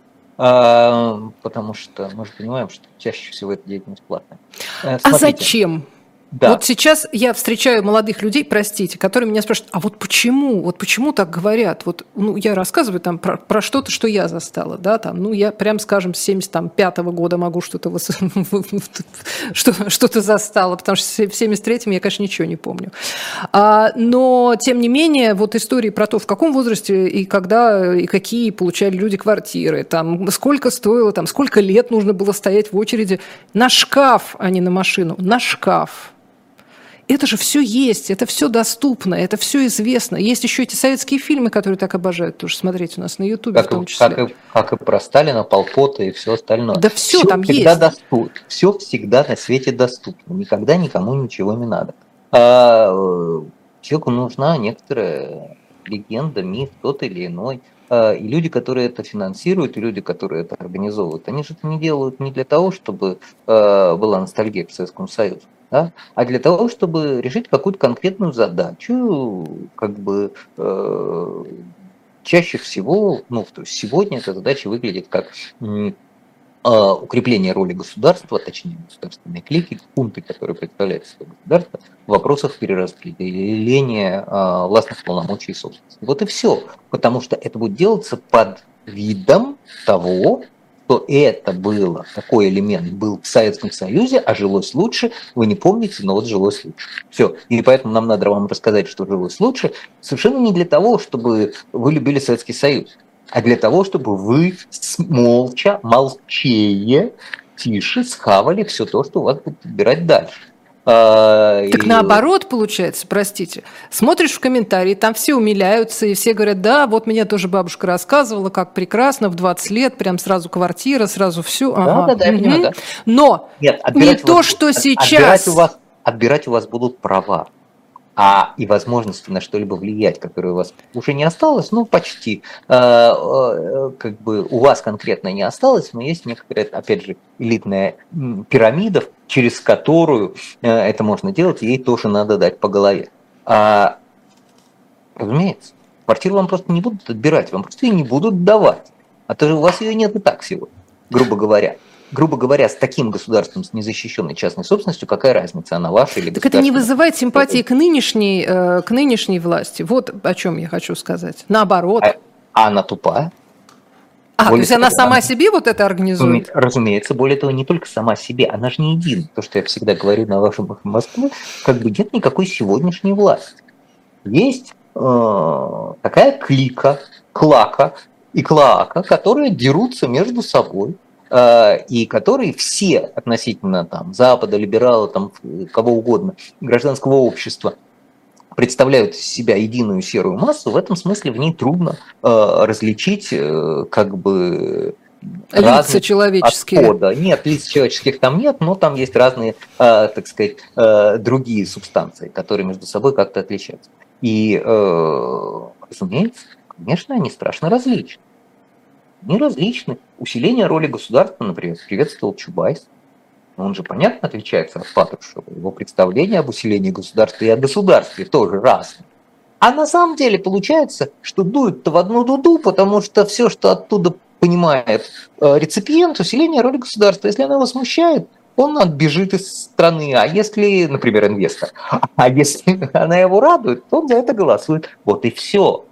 А, потому что мы же понимаем, что чаще всего эта деятельность платная. Э, а зачем? Да. Вот сейчас я встречаю молодых людей, простите, которые меня спрашивают, а вот почему, вот почему так говорят? Вот, ну, я рассказываю там про, про что-то, что я застала, да, там, ну, я прям, скажем, с 75 -го года могу что-то *laughs* что-то застала, потому что в 73-м я, конечно, ничего не помню. А, но, тем не менее, вот истории про то, в каком возрасте и когда, и какие получали люди квартиры, там, сколько стоило, там, сколько лет нужно было стоять в очереди на шкаф, а не на машину, на шкаф это же все есть, это все доступно, это все известно. Есть еще эти советские фильмы, которые так обожают тоже смотреть у нас на Ютубе в том числе. Как и, как и про Сталина, Полпота и все остальное. Да все, все там всегда есть. Доступно, все всегда на свете доступно. Никогда никому ничего не надо. А, э, человеку нужна некоторая легенда, миф, тот или иной. А, и люди, которые это финансируют, и люди, которые это организовывают, они же это не делают не для того, чтобы а, была ностальгия к Советскому Союзу. Да, а для того, чтобы решить какую-то конкретную задачу, как бы э, чаще всего, ну, то есть сегодня эта задача выглядит как а, укрепление роли государства, точнее государственные клики, пункты, которые представляют собой государство, в вопросах перераспределения а, властных полномочий и собственности. Вот и все. Потому что это будет делаться под видом того, что это было, такой элемент был в Советском Союзе, а жилось лучше, вы не помните, но вот жилось лучше. Все. И поэтому нам надо вам рассказать, что жилось лучше, совершенно не для того, чтобы вы любили Советский Союз а для того, чтобы вы молча, молчее, тише схавали все то, что у вас будет подбирать дальше. А, так и... наоборот, получается, простите. Смотришь в комментарии, там все умиляются, и все говорят, да, вот меня тоже бабушка рассказывала, как прекрасно, в 20 лет, прям сразу квартира, сразу все. Ага. Да, да, да, угу. понимаю, да. Но Нет, не то, вас, что сейчас... Отбирать у, вас, отбирать у вас будут права а и возможности на что-либо влиять, которые у вас уже не осталось, ну, почти. Э, э, как бы у вас конкретно не осталось, но есть некоторая, опять же, элитная пирамида, через которую э, это можно делать, ей тоже надо дать по голове. А, разумеется, квартиру вам просто не будут отбирать, вам просто ее не будут давать. А то же у вас ее нет и так всего, грубо говоря грубо говоря, с таким государством, с незащищенной частной собственностью, какая разница, она ваша или Так это не вызывает симпатии к нынешней, э, к нынешней власти. Вот о чем я хочу сказать. Наоборот. А, а она тупая? А, более то есть того, она сама она, себе вот это организует? Разумеется, более того, не только сама себе, она же не един. То, что я всегда говорю на вашем Москве, как бы нет никакой сегодняшней власти. Есть э, такая клика, клака и клака, которые дерутся между собой Э, и которые все относительно там, Запада, либерала, там, кого угодно, гражданского общества, представляют из себя единую серую массу, в этом смысле в ней трудно э, различить э, как бы лица человеческие. Отхода. Нет, лиц человеческих там нет, но там есть разные, э, так сказать, э, другие субстанции, которые между собой как-то отличаются. И, э, разумеется, конечно, они страшно различны они различны. Усиление роли государства, например, приветствовал Чубайс. Он же, понятно, отличается от Патрушева. Его представление об усилении государства и о государстве тоже разные. А на самом деле получается, что дует-то в одну дуду, потому что все, что оттуда понимает э, реципиент, усиление роли государства, если она его смущает, он отбежит из страны. А если, например, инвестор, а если *laughs* она его радует, то он за это голосует. Вот и все.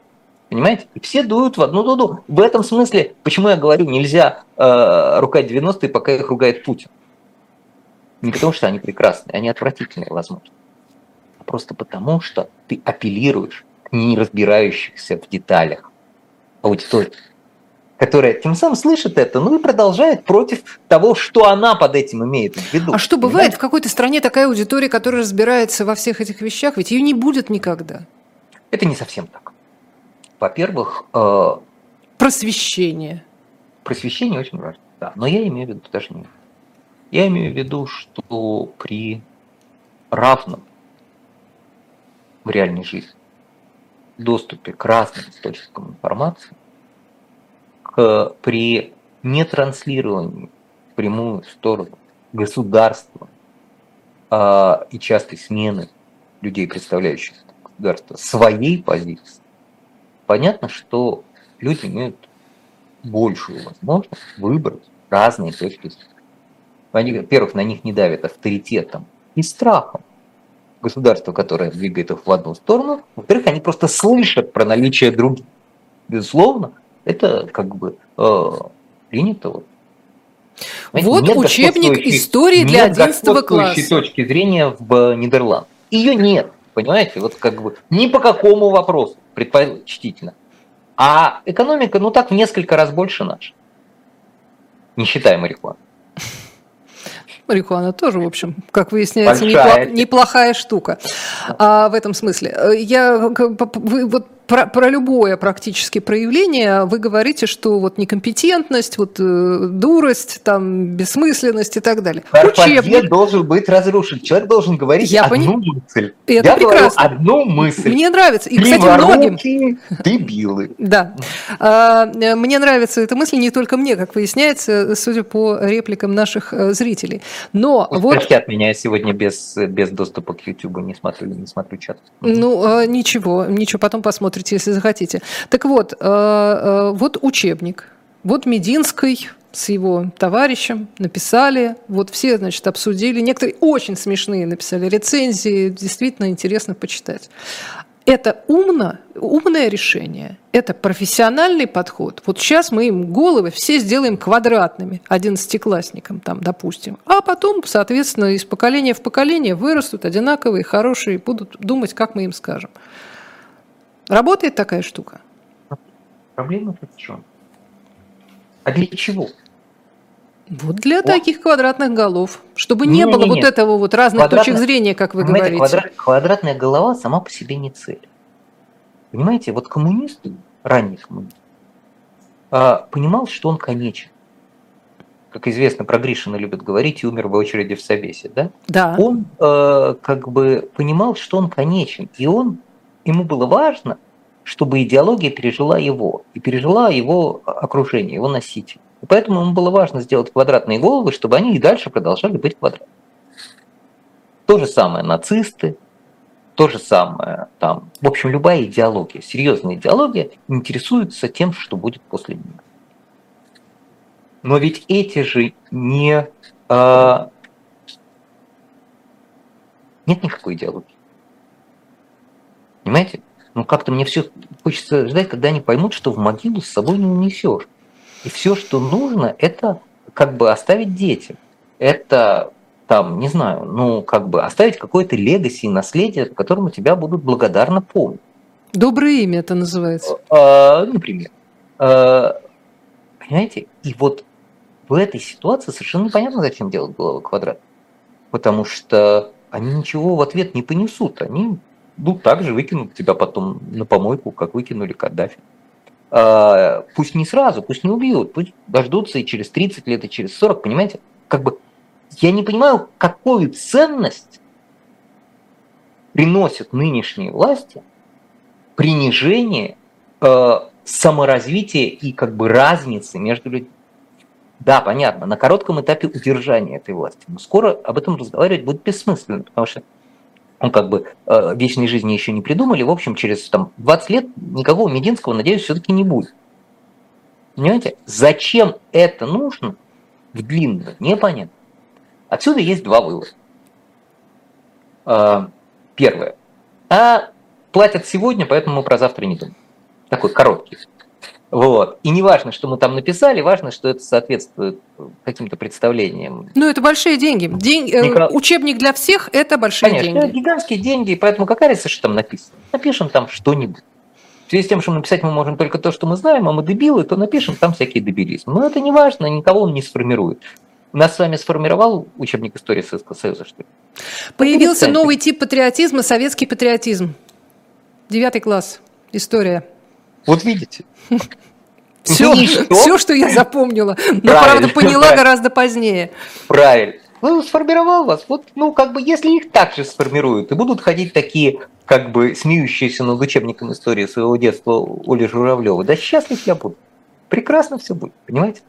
Понимаете? И все дуют в одну дуду. В этом смысле, почему я говорю, нельзя э, ругать 90-е, пока их ругает Путин. Не потому, что они прекрасные, они отвратительные, возможно. А просто потому, что ты апеллируешь к не разбирающихся в деталях аудитории, которая тем самым слышит это, ну и продолжает против того, что она под этим имеет в виду. А что, бывает в какой-то стране такая аудитория, которая разбирается во всех этих вещах? Ведь ее не будет никогда. Это не совсем так. Во-первых... Э, просвещение. Просвещение очень важно, да. Но я имею в виду даже не... Я имею в виду, что при равном в реальной жизни доступе к разным источникам информации, к, при нетранслировании в прямую сторону государства э, и частой смены людей, представляющих государство, своей позиции, понятно, что люди имеют большую возможность выбрать разные точки зрения. Они, во-первых, на них не давят авторитетом и страхом государства, которое двигает их в одну сторону. Во-вторых, они просто слышат про наличие других. Безусловно, это как бы э, принято. Вот. вот нет учебник истории для 11 класса. точки зрения в Нидерландах. Ее нет, понимаете? Вот как бы ни по какому вопросу предпочтительно. А экономика, ну так, в несколько раз больше наша. Не считая марихуану. Марихуана тоже, в общем, как выясняется, неплох, неплохая штука а, в этом смысле. Я, вы, вот про, про любое практически проявление вы говорите, что вот некомпетентность, вот э, дурость, там, бессмысленность и так далее. Карпаген Учебник... должен быть разрушен. Человек должен говорить Я одну пони... мысль. Это Я прекрасно. говорю одну мысль. Мне нравится. И, кстати, многим... дебилы. Да. А, мне нравится эта мысль не только мне, как выясняется, судя по репликам наших э, зрителей. Но вот... Простят меня, сегодня без, без доступа к YouTube не смотрю, не смотрю чат. Ну, а, ничего, ничего, потом посмотрите, если захотите. Так вот, э, э, вот учебник, вот Мединской с его товарищем написали, вот все, значит, обсудили. Некоторые очень смешные написали рецензии, действительно интересно почитать. Это умно, умное решение, это профессиональный подход. Вот сейчас мы им головы все сделаем квадратными, одиннадцатиклассникам там, допустим, а потом, соответственно, из поколения в поколение вырастут одинаковые, хорошие, будут думать, как мы им скажем. Работает такая штука? Проблема в чем? А для чего? Вот для О. таких квадратных голов, чтобы не, не было не, не. вот этого вот разных Квадратная, точек зрения, как вы говорите. Квадрат, квадратная голова сама по себе не цель. Понимаете, вот коммунисты, ранний коммунист, а, понимал, что он конечен. Как известно, про Гришина любят говорить, и умер в очереди в Собесе, да? Да. Он э, как бы понимал, что он конечен, и он, ему было важно, чтобы идеология пережила его, и пережила его окружение, его носитель. И поэтому ему было важно сделать квадратные головы, чтобы они и дальше продолжали быть квадратными. То же самое нацисты, то же самое там, в общем, любая идеология, серьезная идеология интересуется тем, что будет после нее. Но ведь эти же не... А, нет никакой идеологии. Понимаете? Ну как-то мне все хочется ждать, когда они поймут, что в могилу с собой не унесешь. И все, что нужно, это как бы оставить детям. Это там, не знаю, ну, как бы оставить какое-то легаси и наследие, которому тебя будут благодарно помнить. Доброе имя это называется. А, например. А, понимаете? И вот в этой ситуации совершенно непонятно, зачем делать головы квадрат. Потому что они ничего в ответ не понесут. Они ну, так же выкинут тебя потом на помойку, как выкинули Каддафи. А, пусть не сразу, пусть не убьют, пусть дождутся и через 30 лет, и через 40, понимаете? Как бы я не понимаю, какую ценность приносят нынешние власти принижение э, саморазвития и как бы разницы между людьми. Да, понятно, на коротком этапе удержания этой власти, но скоро об этом разговаривать будет бессмысленно, потому что ну, как бы э, вечной жизни еще не придумали. В общем, через там, 20 лет никакого Мединского, надеюсь, все-таки не будет. Понимаете? Зачем это нужно в длинную, непонятно. Отсюда есть два вывода. Э, первое. А платят сегодня, поэтому мы про завтра не думаем. Такой короткий. Вот. И не важно, что мы там написали, важно, что это соответствует каким-то представлениям. Ну, это большие деньги. День... Э, Николай... Учебник для всех – это большие Конечно, деньги. это гигантские деньги, поэтому какая разница, что там написано? Напишем там что-нибудь. В связи с тем, что написать мы можем только то, что мы знаем, а мы дебилы, то напишем там всякие дебилизмы. Но это не важно, никого он не сформирует. Нас с вами сформировал учебник истории Советского Союза, что ли? Появился новый тип патриотизма – советский патриотизм. Девятый класс. История. Вот видите. Все, что? все, что я запомнила. Но, правда, поняла гораздо позднее. Правильно. Ну, сформировал вас. Вот, ну, как бы, если их так же сформируют, и будут ходить такие, как бы, смеющиеся над учебником истории своего детства Оли Журавлева, да счастлив я буду. Прекрасно все будет, понимаете?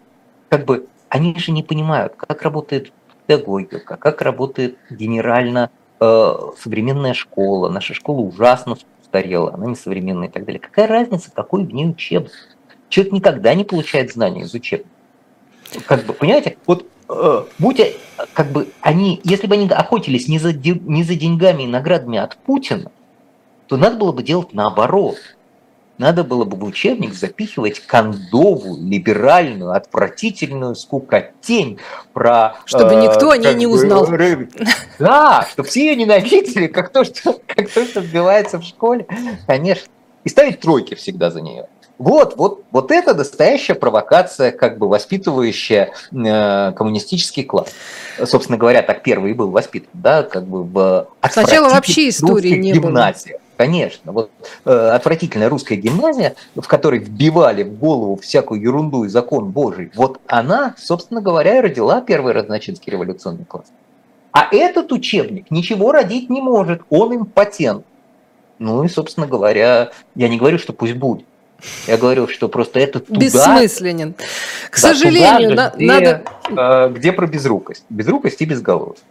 Как бы, они же не понимают, как работает педагогика, как работает генерально э, современная школа. Наша школа ужасно устарела, она несовременная и так далее. Какая разница, какой в ней учебник? Человек никогда не получает знания из учебника. Как бы, понимаете, вот э, будь, как бы, они, если бы они охотились не за, не за деньгами и наградами от Путина, то надо было бы делать наоборот. Надо было бы в учебник запихивать кондовую, либеральную, отвратительную скукотень про... Чтобы э, никто о ней не узнал. *laughs* Да, чтобы все ее ненавидели, как то, что, как то, что вбивается в школе. Конечно. И ставить тройки всегда за нее. Вот, вот, вот это настоящая провокация, как бы воспитывающая э, коммунистический класс. Собственно говоря, так первый был воспитан, да, как бы в Сначала вообще истории не было. Конечно. Вот э, отвратительная русская гимназия, в которой вбивали в голову всякую ерунду и закон Божий, вот она, собственно говоря, и родила первый разночинский революционный класс. А этот учебник ничего родить не может, он импотент. Ну и, собственно говоря, я не говорю, что пусть будет. Я говорю, что просто это туда... Бессмысленен. К да, сожалению, туда же, где, надо... Э, где про безрукость? Безрукость и безголовость.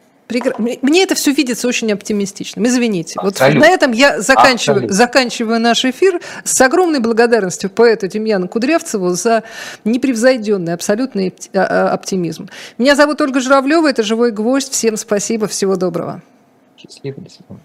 Мне это все видится очень оптимистичным. Извините. Абсолютно. Вот на этом я заканчиваю, заканчиваю наш эфир с огромной благодарностью поэту Демьяну Кудрявцеву за непревзойденный абсолютный а, а, оптимизм. Меня зовут Ольга Журавлева, это «Живой гвоздь». Всем спасибо, всего доброго. Счастливо, до свидания.